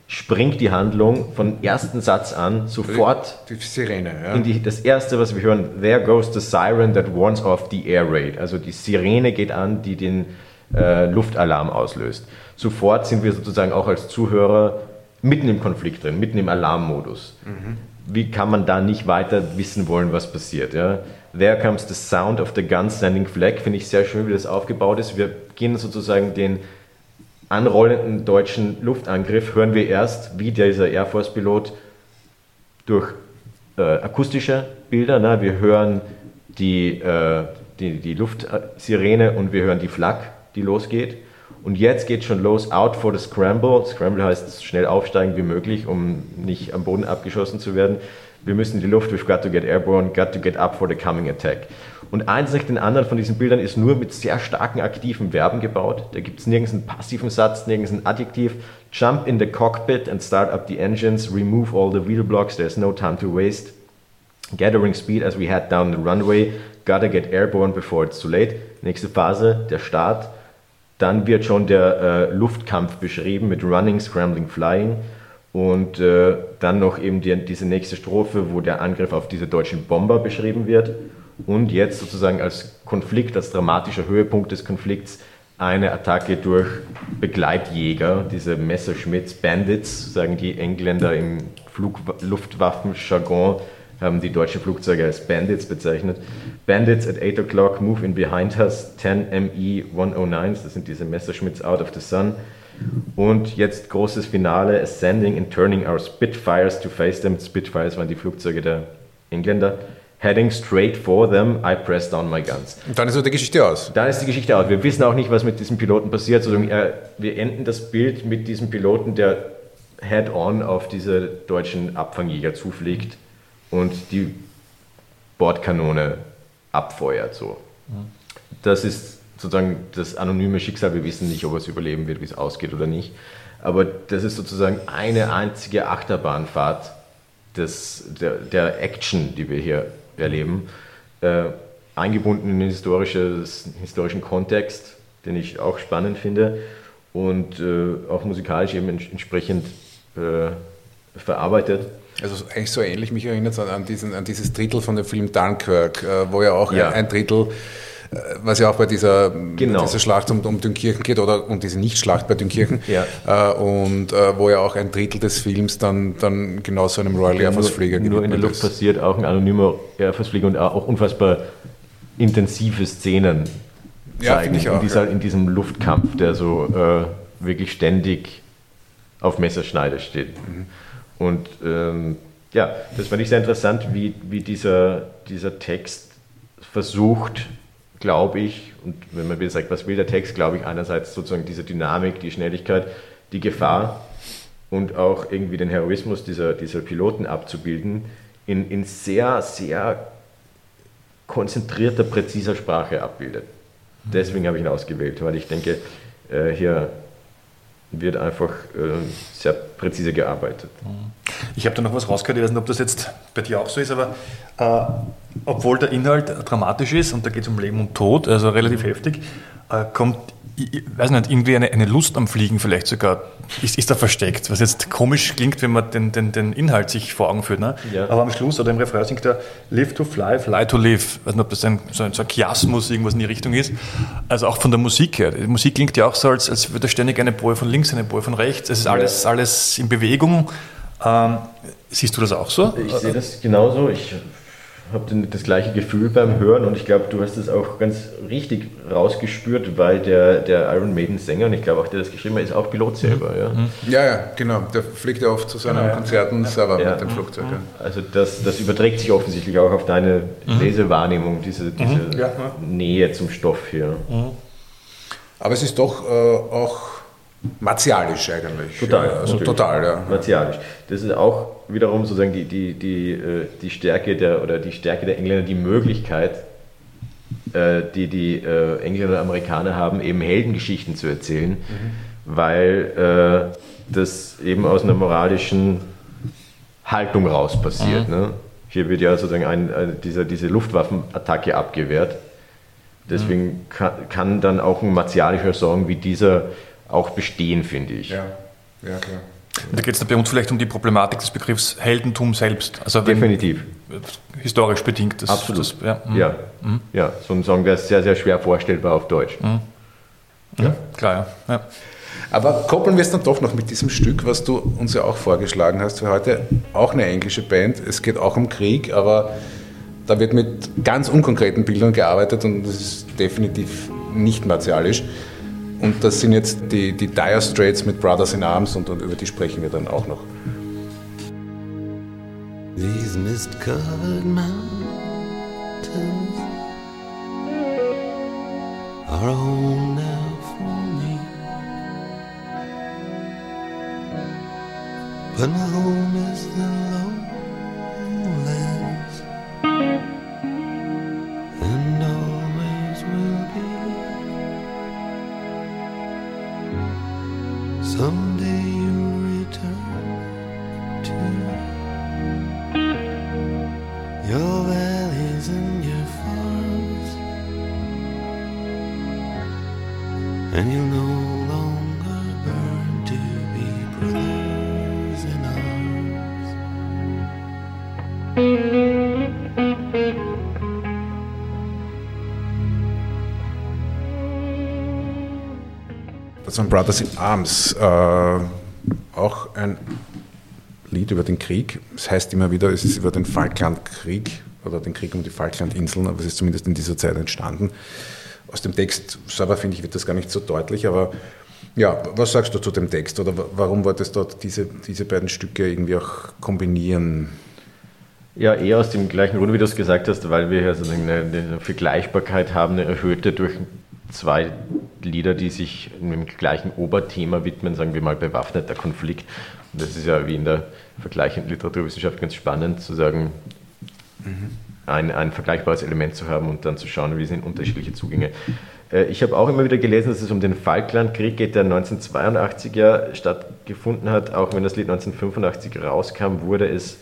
springt die Handlung von ersten Satz an sofort die, die Sirene, ja. in die, das erste, was wir hören, There goes the siren that warns off the air raid. Also die Sirene geht an, die den äh, Luftalarm auslöst. Sofort sind wir sozusagen auch als Zuhörer mitten im Konflikt drin, mitten im Alarmmodus. Mhm. Wie kann man da nicht weiter wissen wollen, was passiert? Ja? There Comes the Sound of the Gun Standing Flag, finde ich sehr schön, wie das aufgebaut ist. Wir gehen sozusagen den anrollenden deutschen Luftangriff, hören wir erst, wie dieser Air Force-Pilot durch äh, akustische Bilder, ne? wir hören die, äh, die, die Luftsirene und wir hören die Flak, die losgeht. Und jetzt geht schon los, out for the scramble. Scramble heißt schnell aufsteigen wie möglich, um nicht am Boden abgeschossen zu werden wir müssen in die Luft, we've got to get airborne, got to get up for the coming attack. Und eins nach den anderen von diesen Bildern ist nur mit sehr starken aktiven Verben gebaut. Da gibt es nirgends einen passiven Satz, nirgends ein Adjektiv. Jump in the cockpit and start up the engines, remove all the wheel blocks, there's no time to waste. Gathering speed as we head down the runway, gotta get airborne before it's too late. Nächste Phase, der Start. Dann wird schon der äh, Luftkampf beschrieben mit Running, Scrambling, Flying. Und äh, dann noch eben die, diese nächste Strophe, wo der Angriff auf diese deutschen Bomber beschrieben wird. Und jetzt sozusagen als Konflikt, als dramatischer Höhepunkt des Konflikts, eine Attacke durch Begleitjäger, diese Messerschmitts, Bandits, sagen die Engländer im Luftwaffenjargon, haben die deutschen Flugzeuge als Bandits bezeichnet. Bandits at 8 o'clock move in behind us, 10 ME 109s, das sind diese Messerschmitts out of the sun. Und jetzt großes Finale, Ascending and Turning Our Spitfires to face them. Spitfires waren die Flugzeuge der Engländer. Heading straight for them, I press down my guns. Und dann ist so die Geschichte aus. Dann ist die Geschichte aus. Wir wissen auch nicht, was mit diesem Piloten passiert. Sondern wir enden das Bild mit diesem Piloten, der head-on auf diese deutschen Abfangjäger zufliegt und die Bordkanone abfeuert. So. Das ist sozusagen das anonyme Schicksal. Wir wissen nicht, ob es überleben wird, wie es ausgeht oder nicht. Aber das ist sozusagen eine einzige Achterbahnfahrt des, der, der Action, die wir hier erleben, äh, eingebunden in den historischen Kontext, den ich auch spannend finde und äh, auch musikalisch eben entsprechend äh, verarbeitet. Also eigentlich so ähnlich, mich erinnert es an, diesen, an dieses Drittel von dem Film Dunkirk, äh, wo ja auch ja. ein Drittel äh, was ja auch bei dieser, genau. dieser Schlacht um, um Dünkirchen geht oder um diese Nichtschlacht bei Dünkirchen ja. äh, und äh, wo ja auch ein Drittel des Films dann, dann genau so einem Royal Air Force Flieger Nur in der Luft passiert auch ein anonymer Air Force Flieger und auch unfassbar intensive Szenen zeigen ja, auch, in, dieser, ja. in diesem Luftkampf, der so äh, wirklich ständig auf Messerschneide steht. Mhm. Und ähm, ja, das fand ich sehr interessant, wie, wie dieser, dieser Text versucht, glaube ich, und wenn man wieder sagt, was will der Text, glaube ich, einerseits sozusagen diese Dynamik, die Schnelligkeit, die Gefahr und auch irgendwie den Heroismus dieser, dieser Piloten abzubilden, in, in sehr, sehr konzentrierter, präziser Sprache abbildet. Deswegen habe ich ihn ausgewählt, weil ich denke, äh, hier wird einfach äh, sehr präzise gearbeitet. Ich habe da noch was rausgehört, ich weiß nicht, ob das jetzt bei dir auch so ist, aber äh, obwohl der Inhalt dramatisch ist und da geht es um Leben und Tod, also relativ heftig, äh, kommt ich weiß nicht, irgendwie eine, eine Lust am Fliegen vielleicht sogar ist, ist da versteckt, was jetzt komisch klingt, wenn man den, den, den Inhalt sich vor Augen führt. Ne? Ja. Aber am Schluss oder im Refrain singt er Live to fly, fly to live. Ich weiß nicht, ob das ein, so ein, Chiasmus irgendwas in die Richtung ist. Also auch von der Musik her. Die Musik klingt ja auch so, als, als würde ständig eine Boje von links, eine Boje von rechts. Es ist alles, alles in Bewegung. Ähm, siehst du das auch so? Ich sehe das genauso. Ich habe das gleiche Gefühl beim Hören und ich glaube, du hast es auch ganz richtig rausgespürt, weil der, der Iron Maiden Sänger, und ich glaube auch der das geschrieben hat, ist auch Pilot selber. Ja, mhm. ja, ja genau. Der fliegt ja oft zu seinen ja, Konzerten selber ja. mit dem Flugzeug. Ja. Also das, das überträgt sich offensichtlich auch auf deine mhm. Lesewahrnehmung, diese, mhm. diese mhm. Nähe zum Stoff hier. Mhm. Aber es ist doch äh, auch martialisch eigentlich. Total. also total, ja. Martialisch. Das ist auch wiederum sozusagen die, die, die, äh, die Stärke der oder die Stärke der Engländer, die Möglichkeit, äh, die die äh, Engländer und Amerikaner haben, eben Heldengeschichten zu erzählen, mhm. weil das eben aus einer moralischen Haltung raus passiert. Mhm. Ne? Hier wird ja sozusagen ein, dieser, diese Luftwaffenattacke abgewehrt. Deswegen mhm. kann, kann, dann auch ein martialischer Song wie dieser auch bestehen, finde ich. Ja, ja klar. Da geht es bei uns vielleicht um die Problematik des Begriffs Heldentum selbst. Also Definitiv. Historisch bedingt. Das, Absolut. Das, ja. Mhm. Ja. Mhm. ja, so ein Song wäre sehr, sehr schwer vorstellbar auf Deutsch. Mhm. Ja. Klar, ja. ja. Aber koppeln wir es dann doch noch mit diesem Stück, was du uns ja auch vorgeschlagen hast für heute. Auch eine englische Band. Es geht auch um Krieg, aber da wird mit ganz unkonkreten Bildern gearbeitet und das ist definitiv nicht martialisch. Und das sind jetzt die, die Dire Straits mit Brothers in Arms und, und über die sprechen wir dann auch noch. These mist-covered mountains are home now for me. But my home is the lowlands. Waren Brothers in Arms, äh, auch ein Lied über den Krieg. Es heißt immer wieder, es ist über den Falklandkrieg oder den Krieg um die Falklandinseln, aber es ist zumindest in dieser Zeit entstanden. Aus dem Text selber finde ich, wird das gar nicht so deutlich, aber ja, was sagst du zu dem Text oder warum wolltest du dort diese, diese beiden Stücke irgendwie auch kombinieren? Ja, eher aus dem gleichen Grund, wie du es gesagt hast, weil wir hier also eine, eine Vergleichbarkeit haben, eine erhöhte durch zwei Lieder, die sich dem gleichen Oberthema widmen, sagen wir mal bewaffneter Konflikt. Und das ist ja wie in der vergleichenden Literaturwissenschaft ganz spannend zu sagen, mhm. ein, ein vergleichbares Element zu haben und dann zu schauen, wie sind unterschiedliche Zugänge. Äh, ich habe auch immer wieder gelesen, dass es um den Falklandkrieg geht, der 1982 ja stattgefunden hat. Auch wenn das Lied 1985 rauskam, wurde es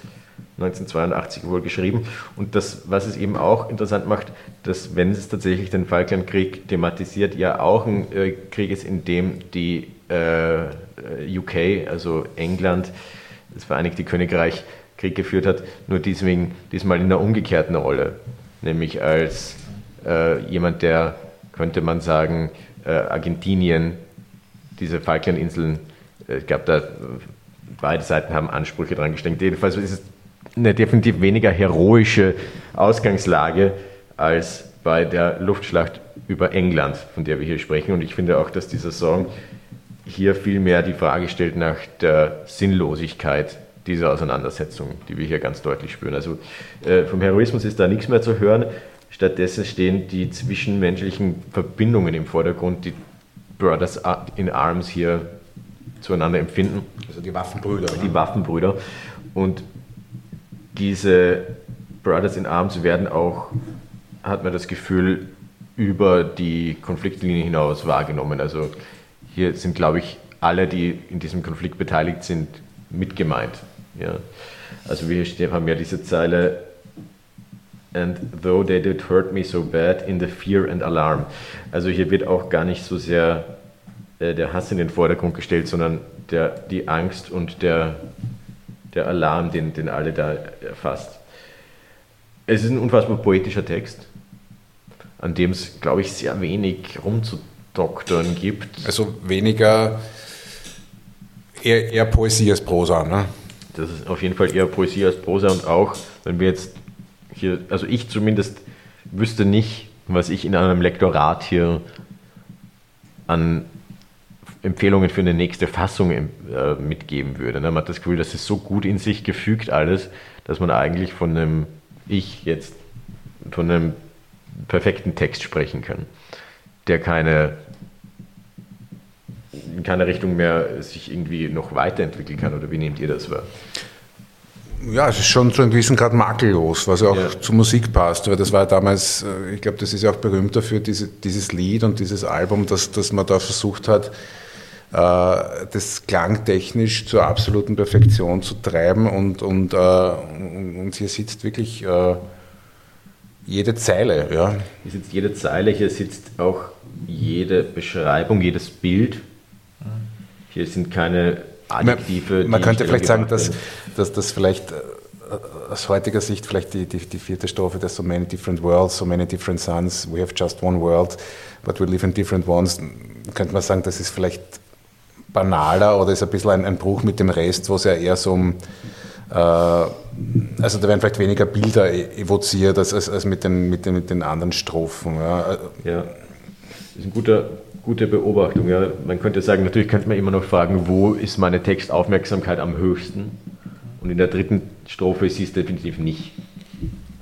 1982 wohl geschrieben. Und das, was es eben auch interessant macht, dass wenn es tatsächlich den Falklandkrieg thematisiert, ja auch ein äh, Krieg ist, in dem die äh, UK, also England, das Vereinigte Königreich, Krieg geführt hat, nur deswegen diesmal in einer umgekehrten Rolle, nämlich als äh, jemand, der, könnte man sagen, äh, Argentinien, diese Falklandinseln, äh, ich glaube, da beide Seiten haben Ansprüche dran gestellt. Jedenfalls ist es eine definitiv weniger heroische Ausgangslage als bei der Luftschlacht über England, von der wir hier sprechen. Und ich finde auch, dass dieser Song hier viel mehr die Frage stellt nach der Sinnlosigkeit diese Auseinandersetzung, die wir hier ganz deutlich spüren. Also äh, vom Heroismus ist da nichts mehr zu hören. Stattdessen stehen die zwischenmenschlichen Verbindungen im Vordergrund, die Brothers in Arms hier zueinander empfinden. Also die Waffenbrüder. Die Waffenbrüder. Und diese Brothers in Arms werden auch, hat man das Gefühl, über die Konfliktlinie hinaus wahrgenommen. Also hier sind, glaube ich, alle, die in diesem Konflikt beteiligt sind, mitgemeint. Ja. Also wir haben ja diese Zeile, and though they did hurt me so bad in the fear and alarm. Also hier wird auch gar nicht so sehr äh, der Hass in den Vordergrund gestellt, sondern der, die Angst und der, der Alarm, den, den alle da erfasst. Es ist ein unfassbar poetischer Text, an dem es, glaube ich, sehr wenig rumzudoktern gibt. Also weniger, eher, eher Poesie als Prosa, ne? Das ist auf jeden Fall eher Poesie als Prosa und auch, wenn wir jetzt hier, also ich zumindest wüsste nicht, was ich in einem Lektorat hier an Empfehlungen für eine nächste Fassung äh, mitgeben würde. Man hat das Gefühl, das ist so gut in sich gefügt alles, dass man eigentlich von einem Ich jetzt, von einem perfekten Text sprechen kann, der keine in keine Richtung mehr sich irgendwie noch weiterentwickeln kann. Oder wie nehmt ihr das wahr? Ja, es ist schon zu einem gewissen Grad makellos, was ja auch ja. zur Musik passt. Weil das war damals, äh, ich glaube, das ist ja auch berühmt dafür, diese, dieses Lied und dieses Album, dass, dass man da versucht hat, das klangtechnisch zur absoluten Perfektion zu treiben. Und, und, äh, und hier sitzt wirklich jede Zeile. Ja. Hier sitzt jede Zeile, hier sitzt auch jede Beschreibung, jedes Bild. Hier sind keine Adjektive. Man, man könnte vielleicht sagen, dass, dass das vielleicht äh, aus heutiger Sicht vielleicht die, die, die, vierte Strophe der So many different worlds, so many different suns, we have just one world, but we live in different ones, könnte man sagen, das ist vielleicht banaler oder ist ein bisschen ein, ein Bruch mit dem Rest, wo es ja eher so um, äh, also da werden vielleicht weniger Bilder e-, evoziert als, als, als mit, den, mit, den, mit den anderen Strophen. Ja. ja, das ist ein guter, gute Beobachtung. Ja. Man könnte sagen, natürlich könnte man immer noch fragen, wo ist meine Textaufmerksamkeit am höchsten? Und in der dritten Strophe ist es definitiv nicht.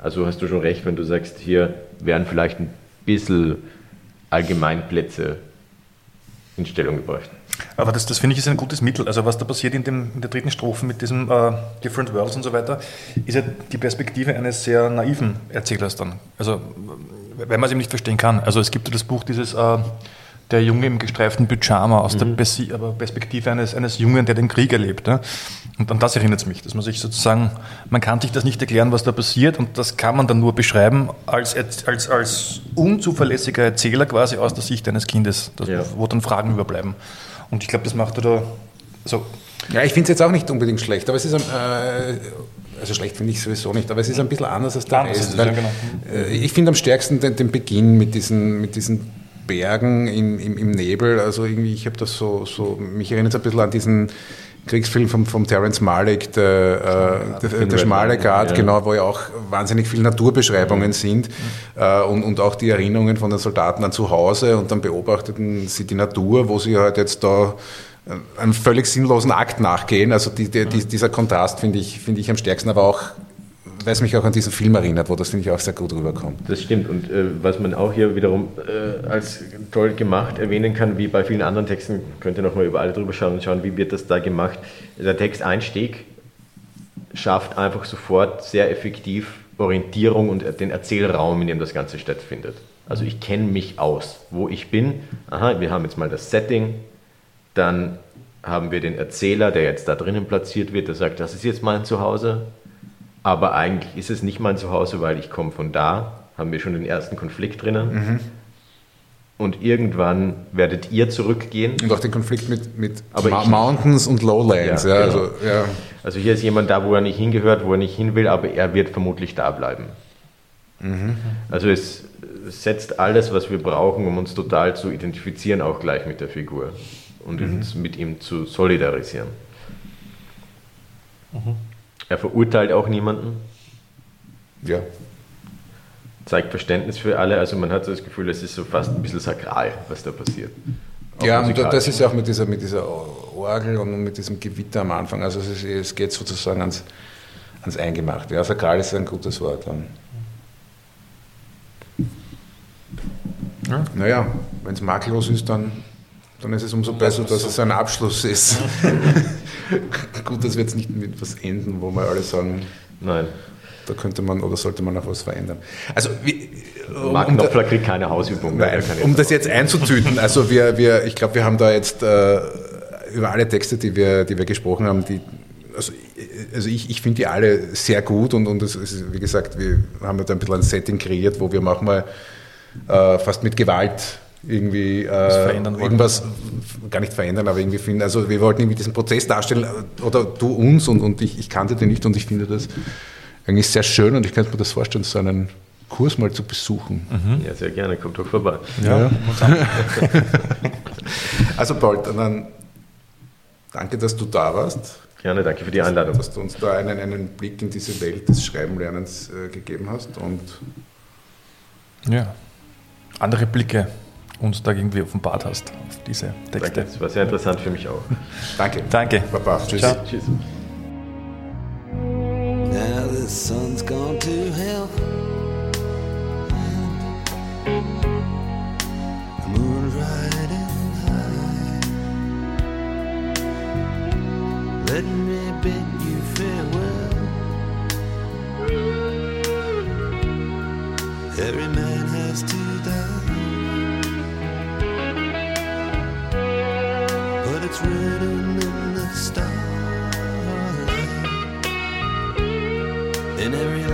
Also hast du schon recht, wenn du sagst, hier wären vielleicht ein bisschen Allgemeinplätze in Stellung gebracht. Aber das, das finde ich ist ein gutes Mittel. Also was da passiert in, dem, in der dritten Strophe mit diesem uh, Different Worlds und so weiter, ist ja die Perspektive eines sehr naiven Erzählers dann. Also wenn man es eben nicht verstehen kann. Also es gibt ja das Buch dieses uh, der Junge im gestreiften Pyjama aus mhm. der Perspektive eines, eines Jungen, der den Krieg erlebt. Ja? Und an das erinnert es mich, dass man sich sozusagen, man kann sich das nicht erklären, was da passiert und das kann man dann nur beschreiben als, als, als unzuverlässiger Erzähler quasi aus der Sicht eines Kindes, das, ja. wo dann Fragen überbleiben. Und ich glaube, das macht er da so. Ja, ich finde es jetzt auch nicht unbedingt schlecht, aber es ist, äh, also schlecht finde ich sowieso nicht, aber es ist ein bisschen anders als der anders Rest. Weil, ja, genau. äh, ich finde am stärksten den, den Beginn mit diesen, mit diesen Bergen in, im, im, Nebel. Also irgendwie, ich habe das so, so, mich erinnert es ein bisschen an diesen Kriegsfilm von, von Terence Malick, der, äh, der, der schmale Grat, ja. genau, wo ja auch wahnsinnig viele Naturbeschreibungen mhm. sind äh, und, und auch die Erinnerungen von den Soldaten an zu Hause und dann beobachteten sie die Natur, wo sie halt jetzt da einen völlig sinnlosen Akt nachgehen. Also die, die, dieser Kontrast finde ich, finde ich am stärksten, aber auch weil es mich auch an diesen Film erinnert, wo das finde ich auch sehr gut rüberkommt. Das stimmt und äh, was man auch hier wiederum äh, als toll gemacht erwähnen kann, wie bei vielen anderen Texten, könnt ihr nochmal über alle drüber schauen und schauen, wie wird das da gemacht. Der Texteinstieg schafft einfach sofort sehr effektiv Orientierung und den Erzählraum, in dem das Ganze stattfindet. Also ich kenne mich aus, wo ich bin. Aha, wir haben jetzt mal das Setting, dann haben wir den Erzähler, der jetzt da drinnen platziert wird, der sagt, das ist jetzt mein Zuhause, aber eigentlich ist es nicht mein Zuhause, weil ich komme von da, haben wir schon den ersten Konflikt drinnen. Mhm. Und irgendwann werdet ihr zurückgehen. Und auch den Konflikt mit, mit Ma Mountains und Lowlands. Ja, ja, genau. also, ja. also hier ist jemand da, wo er nicht hingehört, wo er nicht hin will, aber er wird vermutlich da bleiben. Mhm. Also es setzt alles, was wir brauchen, um uns total zu identifizieren, auch gleich mit der Figur und mhm. uns mit ihm zu solidarisieren. Mhm. Er verurteilt auch niemanden. Ja. Zeigt Verständnis für alle. Also man hat so das Gefühl, es ist so fast ein bisschen sakral, was da passiert. Auch Ja, und das ist ja auch mit dieser, mit dieser Orgel und mit diesem Gewitter am Anfang. Also es, ist, es geht sozusagen ans, ans Eingemachte. Ja, sakral ist ein gutes Wort. Dann. Ja. Naja, wenn es makellos ist, dann, dann ist es umso besser, dass es ein Abschluss ist. Gut, dass wir jetzt nicht mit was enden, wo wir alle sagen, Nein. da könnte man oder sollte man noch was verändern. Also, wie, Mark um da- Knopfler kriegt keine Hausübung. Nein, um das jetzt einzutüten, also wir, wir, ich glaube, wir haben da jetzt äh, über alle Texte, die wir, die wir gesprochen haben, die, also, also ich, ich finde die alle sehr gut und, und es ist, wie gesagt, wir haben da ein bisschen ein Setting kreiert, wo wir manchmal äh, fast mit Gewalt irgendwie äh, irgendwas gar nicht verändern, aber irgendwie finden, also wir wollten irgendwie diesen Prozess darstellen äh, oder du uns und, und ich, ich kannte den nicht und ich finde das eigentlich sehr schön und ich könnte mir das vorstellen, so einen Kurs mal zu besuchen. Ja, sehr gerne, kommt doch vorbei. Ja. also Paul, dann danke, dass du da warst, Gerne, danke für die Einladung. dass du uns da einen, einen Blick in diese Welt des Schreibenlernens äh, gegeben hast und Ja. Andere Blicke uns da irgendwie offenbart hast auf diese Danke, Texte. das war sehr interessant für mich auch. danke. Danke. Baba. Tschüss. Ciao. Tschüss. Now the sun's gone to hell. The moon's riding high. Let me bid you farewell. Every man has to written in the stars. in every